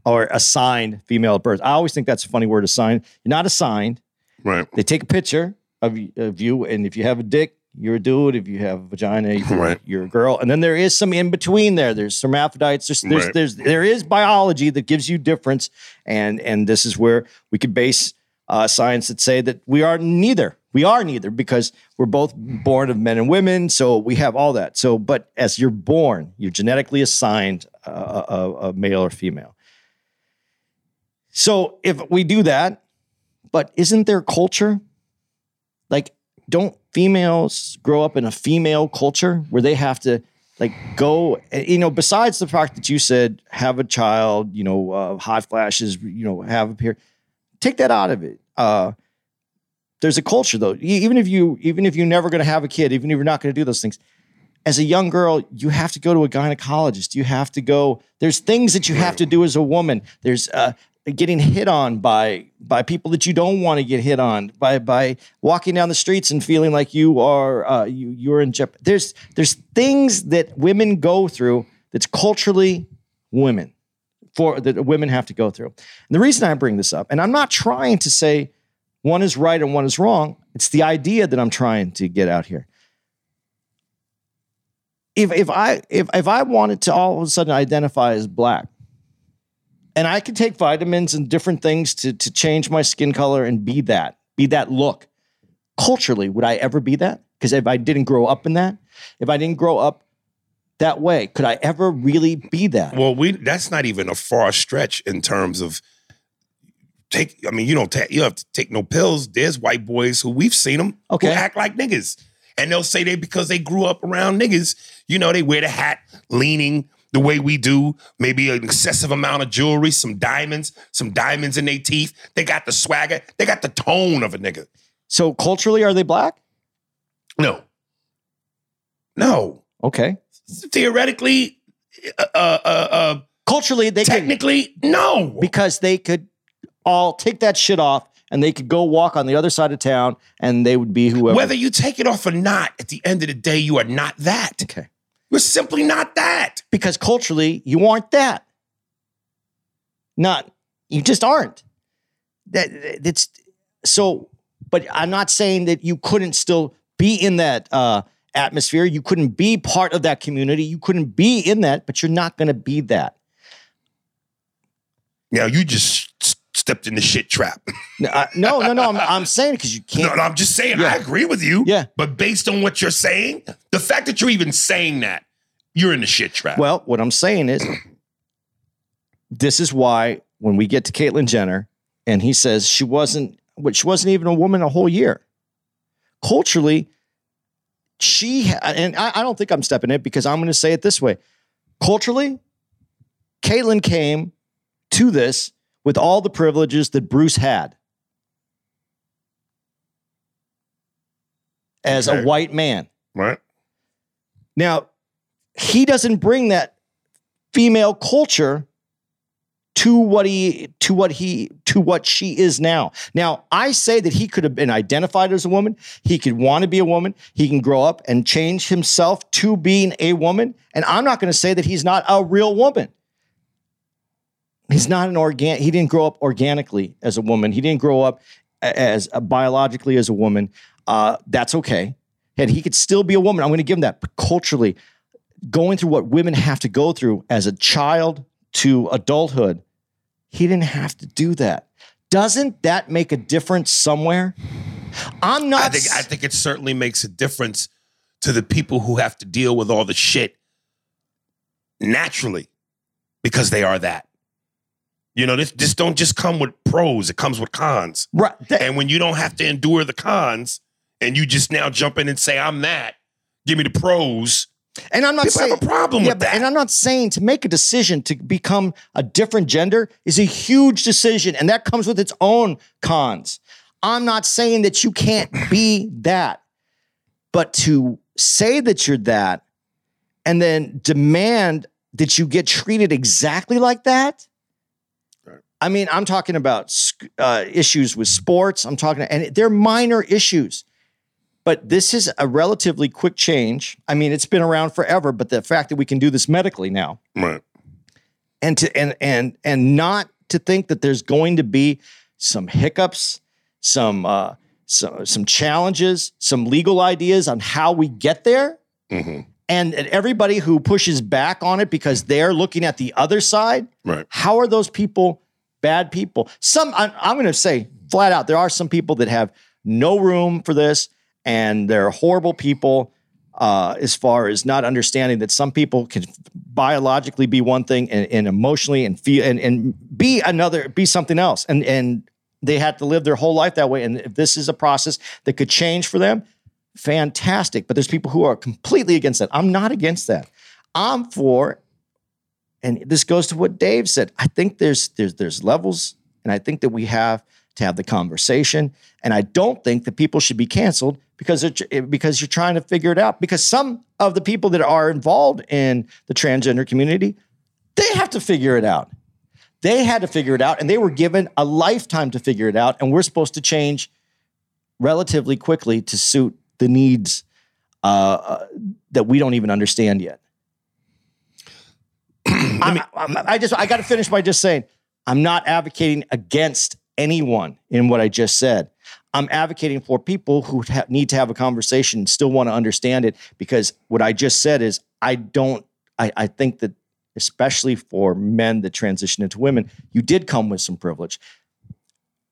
or assigned female at birth. I always think that's a funny word. Assigned. You're not assigned. right. They take a picture of, of you, and if you have a dick, you're a dude. If you have a vagina, you're, Right. you're a girl. And then there is some in between there. There's hermaphrodites. There's there's, Right. there's there is biology that gives you difference, and and this is where we could base uh, science that say that we are neither. We are neither because we're both born of men and women. So we have all that. So, but as you're born, you're genetically assigned a, a, a male or female. So if we do that, but isn't there culture? Like, don't females grow up in a female culture where they have to like go, you know, besides the fact that you said have a child, you know, uh, hot flashes, you know, have a period, take that out of it. Uh, there's a culture though. Even if you, even if you're never going to have a kid, even if you're not going to do those things, as a young girl, you have to go to a gynecologist. You have to go. There's things that you have to do as a woman. There's uh, getting hit on by by people that you don't want to get hit on. By by walking down the streets and feeling like you are uh, you you're in jeopardy. There's there's things that women go through that's culturally women for that women have to go through. And the reason I bring this up, and I'm not trying to say one is right and one is wrong. It's the idea that I'm trying to get out here if if I if if I wanted to all of a sudden identify as black, and I could take vitamins and different things to to change my skin color and be that, be that look, culturally, would I ever be that? Because if I didn't grow up in that, if I didn't grow up that way, could I ever really be that? Well, we that's not even a far stretch in terms of take. I mean, you don't take you don't have to take no pills. There's white boys who we've seen them Okay. who act like niggas, and they'll say they because they grew up around niggas. You know, they wear the hat leaning the way we do. Maybe an excessive amount of jewelry, some diamonds, some diamonds in their teeth. They got the swagger. They got the tone of a nigga. So culturally, are they black? No, no. Okay. Theoretically, uh, uh, uh, uh, Culturally, they technically, no. because they could all take that shit off and they could go walk on the other side of town and they would be whoever. Whether you take it off or not, at the end of the day, you are not that. okay. You're simply not that. because culturally you aren't that. Not you just aren't. That it's so. But I'm not saying that you couldn't still be in that uh, atmosphere. You couldn't be part of that community. You couldn't be in that, but you're not going to be that. Now you just stepped in the shit trap. No, I- no, no. no I'm, I'm saying because you can't. no, I'm just saying. Yeah. I agree with you. Yeah. But based on what you're saying, the fact that you're even saying that, you're in the shit trap. Well, what I'm saying is, this is why when we get to Caitlyn Jenner, and he says she wasn't, which she wasn't even a woman a whole year. Culturally, she and I, I don't think I'm stepping it because I'm going to say it this way. Culturally, Caitlyn came to this with all the privileges that Bruce had as Okay. a white man. right? Now, he doesn't bring that female culture to what he to what he to what she is now. Now, I say that he could have been identified as a woman. He could want to be a woman. He can grow up and change himself to being a woman. And I'm not going to say that he's not a real woman. He's not an organ. He didn't grow up organically as a woman. He didn't grow up as uh, biologically as a woman. Uh, that's okay, and he could still be a woman. I'm going to give him that. But culturally, going through what women have to go through as a child to adulthood, he didn't have to do that. Doesn't that make a difference somewhere? I'm not. I think I think it certainly makes a difference to the people who have to deal with all the shit naturally because they are that. You know, this this don't just come with pros; it comes with cons. right. that- And when you don't have to endure the cons, and you just now jump in and say, "I'm that," give me the pros. And I'm not People saying have a problem yeah, with that. And I'm not saying to make a decision to become a different gender is a huge decision, and that comes with its own cons. I'm not saying that you can't be that, but to say that you're that and then demand that you get treated exactly like that. I mean, I'm talking about uh, issues with sports. I'm talking, and they're minor issues. But this is a relatively quick change. I mean, it's been around forever, but the fact that we can do this medically now Right. and to and and and not to think that there's going to be some hiccups, some uh some some challenges, some legal ideas on how we get there. hmm And, and everybody who pushes back on it because they're looking at the other side, Right. how are those people bad people? Some I'm, I'm going to say flat out, there are some people that have no room for this, and they're horrible people. Uh, as far as not understanding that some people can biologically be one thing and, and emotionally and feel and, and be another, be something else, and and they had to live their whole life that way. And if this is a process that could change for them, fantastic. But there's people who are completely against that. I'm not against that. I'm for and this goes to what Dave said. I think there's there's there's levels, and I think that we have to have the conversation. And I don't think that people should be canceled because they're, because you're trying to figure it out. Because some of the people that are involved in the transgender community, they have to figure it out. They had to figure it out, and they were given a lifetime to figure it out. And we're supposed to change relatively quickly to suit the needs uh, uh, that we don't even understand yet. I, I- I just I got to finish by just saying I'm not advocating against anyone in what I just said. I'm advocating for people who ha- need to have a conversation and still want to understand it because what I just said is I don't I, I think that especially for men that transition into women, you did come with some privilege.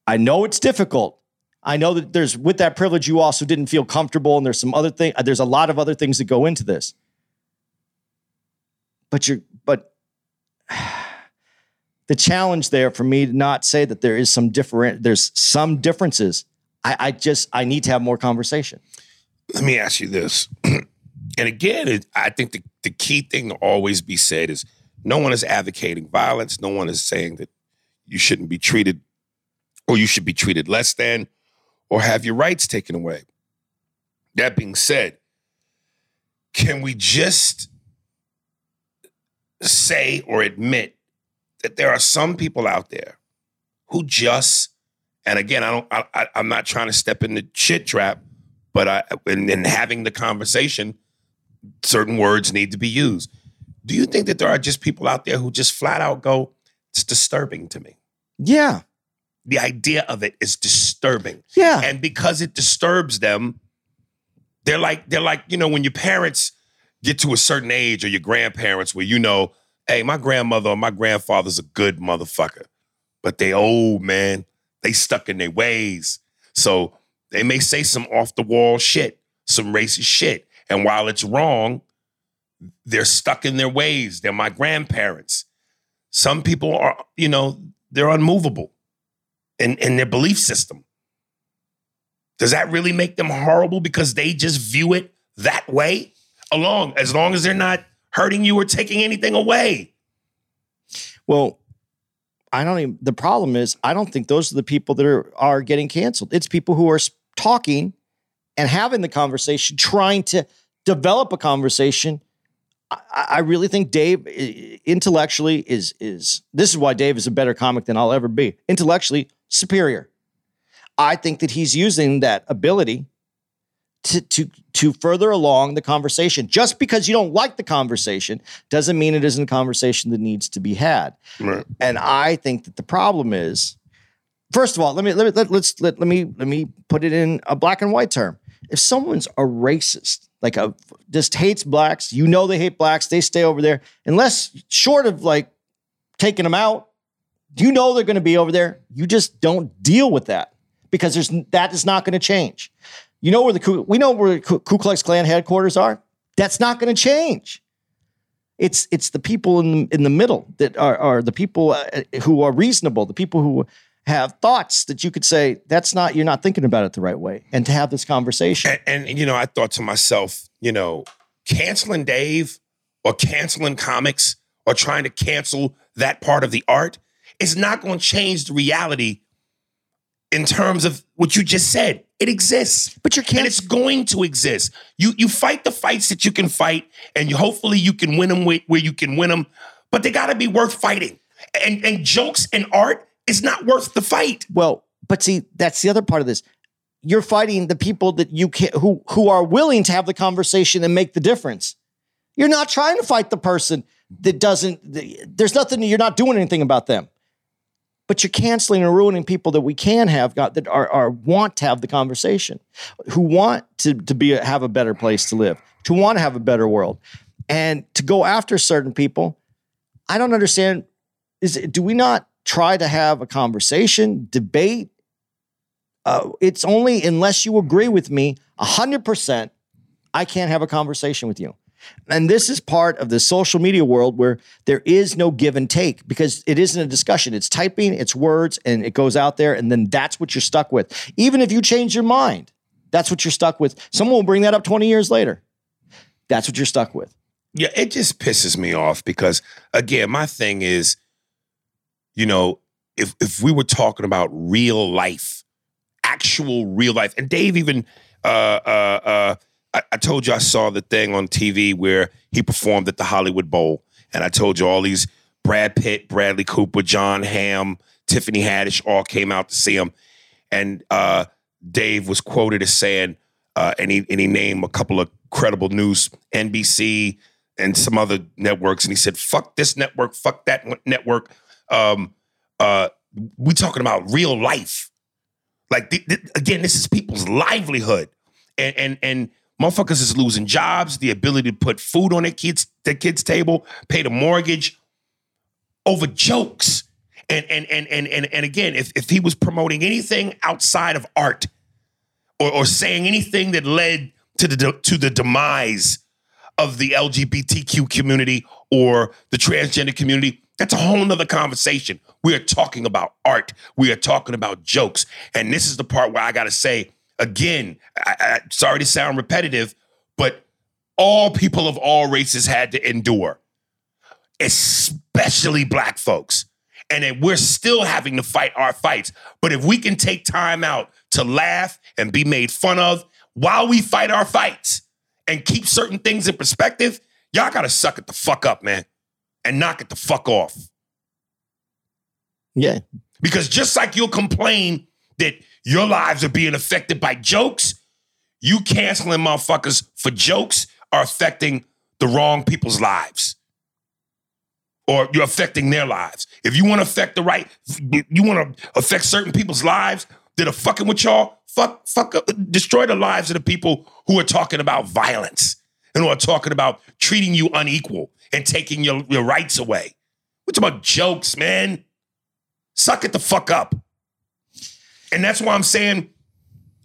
I know it's difficult. I know that there's with that privilege you also didn't feel comfortable and there's some other thing there's a lot of other things that go into this. But you're the challenge there for me to not say that there is some different there's some differences. I, I just I need to have more conversation. Let me ask you this. and again, it, I think the, the key thing to always be said is no one is advocating violence. No one is saying that you shouldn't be treated or you should be treated less than or have your rights taken away. That being said, can we just say or admit that there are some people out there who just, and again, I don't, I, I, I'm not trying to step in the shit trap, but I, in, in having the conversation, certain words need to be used. Do you think that there are just people out there who just flat out go, it's disturbing to me? Yeah. The idea of it is disturbing. Yeah. And because it disturbs them, they're like, they're like, you know, when your parents get to a certain age or your grandparents where you know, hey, my grandmother or my grandfather's a good motherfucker, but they old, man. They stuck in their ways. So they may say some off the wall shit, some racist shit. And while it's wrong, they're stuck in their ways. They're my grandparents. Some people are, you know, they're unmovable in, in their belief system. Does that really make them horrible because they just view it that way? Along as long as they're not hurting you or taking anything away. Well, I don't even. The problem is, I don't think those are the people that are are getting canceled. It's people who are talking and having the conversation, trying to develop a conversation. I, I really think Dave intellectually is is. This is why Dave is a better comic than I'll ever be. Intellectually superior. I think that he's using that ability to to to further along the conversation. Just because you don't like the conversation doesn't mean it isn't a conversation that needs to be had. Right. And I think that the problem is, first of all, let me let me let, let's let, let me let me put it in a black and white term. if someone's a racist, like a just hates blacks, you know they hate blacks, they stay over there, unless short of like taking them out, you know they're going to be over there. You just don't deal with that because there's that is not going to change. You know where the Ku, we know where Ku Klux Klan headquarters are. That's not going to change. It's it's the people in the, in the middle that are, are the people uh, who are reasonable, the people who have thoughts that you could say that's not you're not thinking about it the right way, and to have this conversation. And, and you know, I thought to myself, you know, canceling Dave or canceling comics or trying to cancel that part of the art is not going to change the reality in terms of what you just said. It exists. But you're and it's going to exist. You you fight the fights that you can fight, and you hopefully you can win them where, where you can win them. But they got to be worth fighting. And and jokes and art is not worth the fight. Well, but see, that's the other part of this. You're fighting the people that you can who who are willing to have the conversation and make the difference. You're not trying to fight the person that doesn't. There's nothing. You're not doing anything about them. But you're canceling and ruining people that we can have got that are, are want to have the conversation, who want to to be have a better place to live, to want to have a better world, and to go after certain people. I don't understand. Is do we not try to have a conversation, debate? Uh, it's only unless you agree with me hundred percent, I can't have a conversation with you. And this is part of the social media world where there is no give and take because it isn't a discussion. It's typing, it's words, and it goes out there, and then that's what you're stuck with. Even if you change your mind, that's what you're stuck with. Someone will bring that up 20 years later. That's what you're stuck with. Yeah, it just pisses me off because again, my thing is, you know, if if we were talking about real life, actual real life, and Dave even uh uh uh I, I told you I saw the thing on TV where he performed at the Hollywood Bowl, and I told you all these Brad Pitt, Bradley Cooper, Jon Hamm, Tiffany Haddish all came out to see him, and uh Dave was quoted as saying, uh, and he and he named a couple of credible news, NBC and some other networks, and he said, "Fuck this network, fuck that network." Um, uh, we talking about real life, like th- th- again, this is people's livelihood, and and and motherfuckers is losing jobs, the ability to put food on their kids their kids' table, pay the mortgage over jokes. And and and and and, and again, if, if he was promoting anything outside of art or, or saying anything that led to the to the demise of the LGBTQ community or the transgender community, that's a whole nother conversation. We are talking about art. We are talking about jokes. And this is the part where I gotta say, again, I, I, sorry to sound repetitive, but all people of all races had to endure, especially black folks. And that we're still having to fight our fights. But if we can take time out to laugh and be made fun of while we fight our fights and keep certain things in perspective, y'all gotta suck it the fuck up, man, and knock it the fuck off. Yeah. Because just like you'll complain that your lives are being affected by jokes, you canceling motherfuckers for jokes are affecting the wrong people's lives. Or you're affecting their lives. If you want to affect the right, you want to affect certain people's lives that are fucking with y'all, fuck, fuck, up, destroy the lives of the people who are talking about violence and who are talking about treating you unequal and taking your, your rights away. We're about jokes, man. Suck it the fuck up. And that's why I'm saying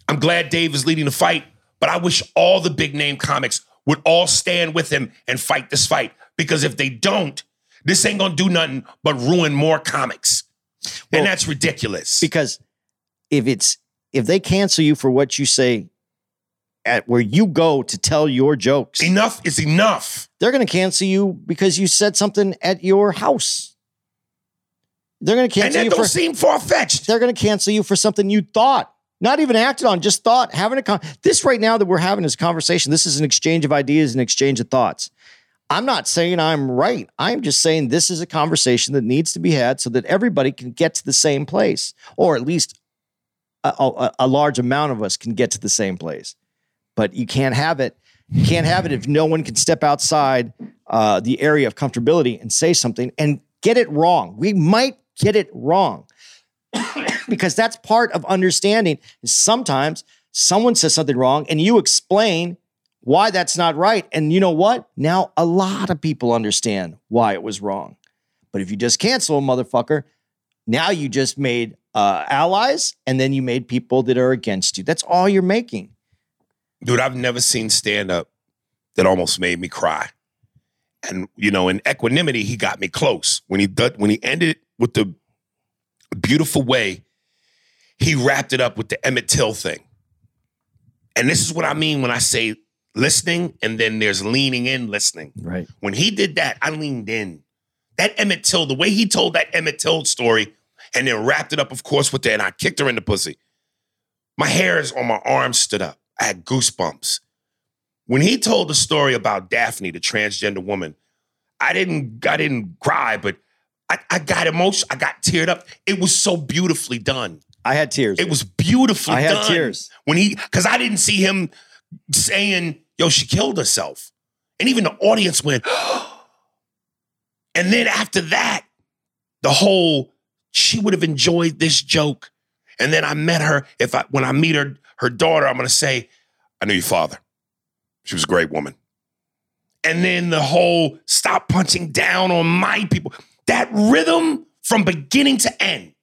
I'm glad Dave is leading the fight, but I wish all the big name comics would all stand with him and fight this fight. Because if they don't, this ain't gonna do nothing but ruin more comics. Well, and that's ridiculous. Because if it's if they cancel you for what you say at where you go to tell your jokes, enough is enough. they're going to cancel you because you said something at your house. They're going to cancel you don't for seem far-fetched. they're going to cancel you for something you thought, not even acted on, just thought, having a con- this right now that we're having this conversation. This is an exchange of ideas, an exchange of thoughts. I'm not saying I'm right. I'm just saying this is a conversation that needs to be had so that everybody can get to the same place, or at least a, a, a large amount of us can get to the same place. But you can't have it. You can't have it if no one can step outside uh, the area of comfortability and say something and get it wrong. We might get it wrong because that's part of understanding sometimes someone says something wrong and you explain why that's not right. And you know what? Now a lot of people understand why it was wrong. But if you just cancel a motherfucker, now you just made uh, allies and then you made people that are against you. That's all you're making. dude, I've never seen stand up that almost made me cry. And you know, in Equanimity, he got me close when he did, when he ended with the beautiful way he wrapped it up with the Emmett Till thing. And this is what I mean when I say listening, and then there's leaning in, listening. Right. When he did that, I leaned in. That Emmett Till, the way he told that Emmett Till story, and then wrapped it up, of course, with that, and I kicked her in the pussy. My hairs on my arms stood up. I had goosebumps. When he told the story about Daphne, the transgender woman, I didn't, I didn't cry, but I, I got emotional. I got teared up. It was so beautifully done. I had tears. It was beautifully done. I had done. tears. When he, because I didn't see him saying, yo, she killed herself. And even the audience went, and then after that, the whole, she would have enjoyed this joke. And then I met her. If I, when I meet her, her daughter, I'm going to say, I knew your father. She was a great woman. And then the whole stop punching down on my people. That rhythm from beginning to end.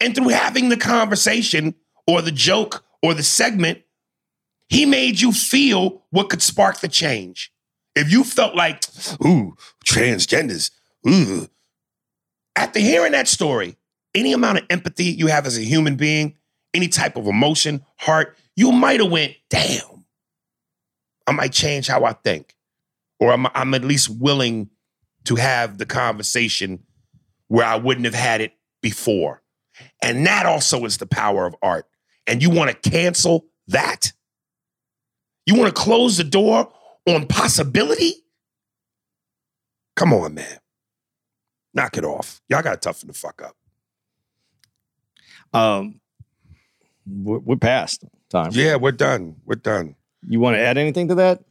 And through having the conversation or the joke or the segment, he made you feel what could spark the change. If you felt like, ooh, transgenders, ooh. After hearing that story, any amount of empathy you have as a human being, any type of emotion, heart, you might have went, damn, I might change how I think. Or I'm, I'm at least willing to have the conversation where I wouldn't have had it before. And that also is the power of art. And you want to cancel that? You want to close the door on possibility? Come on, man. Knock it off. Y'all got to toughen the fuck up. um, we're, we're past time. Yeah, we're done. We're done. You want to add anything to that?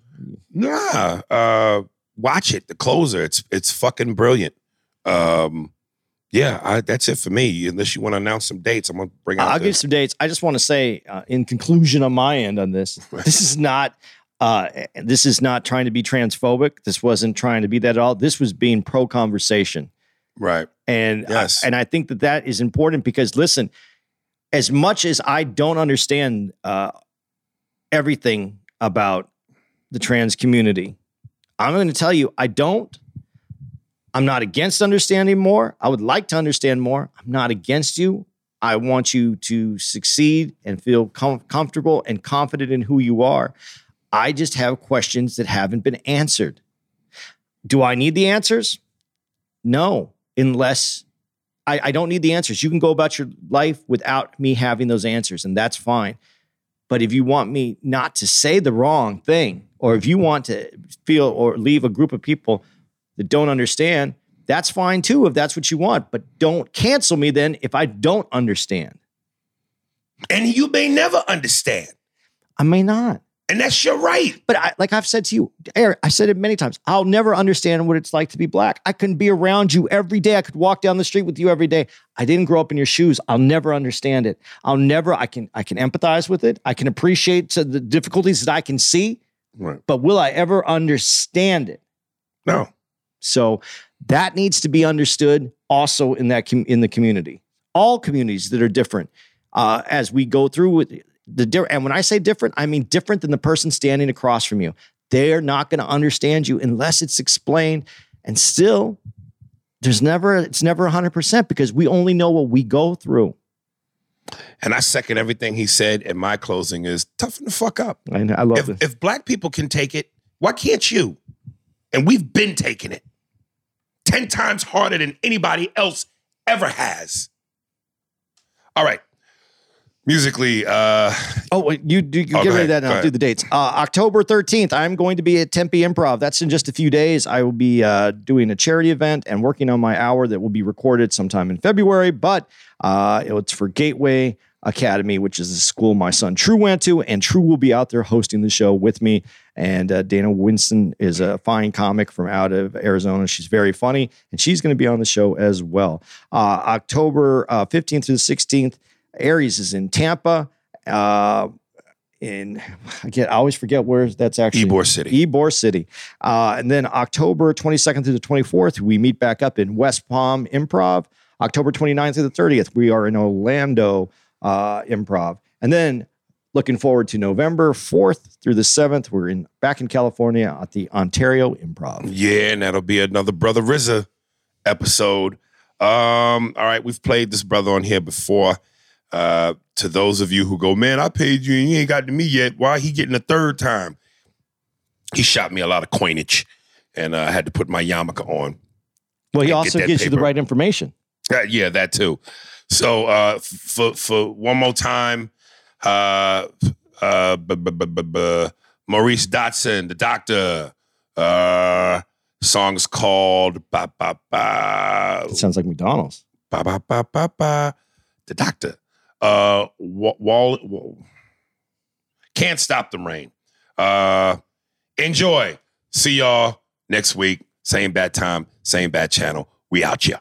Nah. Uh watch it. The Closer. It's it's fucking brilliant. Um yeah, I, that's it for me. Unless you want to announce some dates, I'm gonna bring out I'll the- give some dates. I just want to say, uh, in conclusion, on my end on this, this is not. Uh, this is not trying to be transphobic. This wasn't trying to be that at all. This was being pro conversation. right. And Yes. and I think that that is important because listen, as much as I don't understand uh, everything about the trans community, I'm going to tell you I don't. I'm not against understanding more. I would like to understand more. I'm not against you. I want you to succeed and feel com- comfortable and confident in who you are. I just have questions that haven't been answered. Do I need the answers? No, unless I, I don't need the answers. You can go about your life without me having those answers, and that's fine. But if you want me not to say the wrong thing, or if you want to feel or leave a group of people that don't understand, that's fine too, if that's what you want. But don't cancel me then if I don't understand. And you may never understand. I may not. And that's your right. But I, like I've said to you, Eric, I said it many times. I'll never understand what it's like to be black. I can be around you every day. I could walk down the street with you every day. I didn't grow up in your shoes. I'll never understand it. I'll never. I can. I can empathize with it. I can appreciate the difficulties that I can see. Right. But will I ever understand it? No. So that needs to be understood also in that com- in the community. All communities that are different uh, as we go through with the and when I say different, I mean different than the person standing across from you. They're not going to understand you unless it's explained. And still, there's never it's never 100% because we only know what we go through. And I second everything he said. And my closing is toughen the fuck up. I, I love If, this. if black people can take it, why can't you? And we've been taking it 10 times harder than anybody else ever has. All right. Musically, uh, Oh, wait, you, do you Oh, get rid of that go and I'll ahead. do the dates. Uh, October 13th, I'm going to be at Tempe Improv. That's in just a few days. I will be uh, doing a charity event and working on my hour that will be recorded sometime in February, but uh, it's for Gateway Academy, which is the school my son True went to, and True will be out there hosting the show with me. And uh, Dana Winston is a fine comic from out of Arizona. She's very funny, and she's going to be on the show as well. Uh, October uh, 15th through the 16th, Aries is in Tampa. Uh, in I get I always forget where that's actually Ybor City. Ybor City. Uh, and then October 22nd through the 24th, we meet back up in West Palm Improv. October 29th through the 30th, we are in Orlando uh, Improv. And then looking forward to November 4th through the 7th, we're in back in California at the Ontario Improv. Yeah, and that'll be another Brother RZA episode. Um, all right, we've played this brother on here before. Uh, to those of you who go, man, I paid you and you ain't got to me yet. Why he getting a third time? He shot me a lot of coinage, and uh, I had to put my yarmulke on. Well, he get also gives you the right information. Uh, yeah, that too. So uh, for for one more time, uh, uh, b- b- b- Maurice Dotson, the doctor. Uh, song's called ba ba ba It sounds like McDonald's. ba ba ba ba ba. The doctor. Uh, Wa- Wall. Wa- Can't stop the rain. Uh, enjoy. See y'all next week. Same bad time, same bad channel. We out here.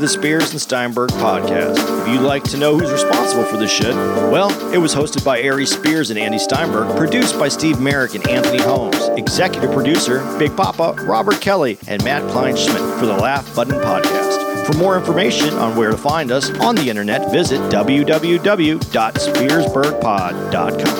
The Spears and Steinberg podcast. If you'd like to know who's responsible for this shit, well, it was hosted by Ari Spears and Andy Steinberg, produced by Steve Merrick and Anthony Holmes, executive producer Big Papa Robert Kelly and Matt Kleinschmidt for the Laugh Button podcast. For more information on where to find us on the internet, visit www.spearsburgpod.com.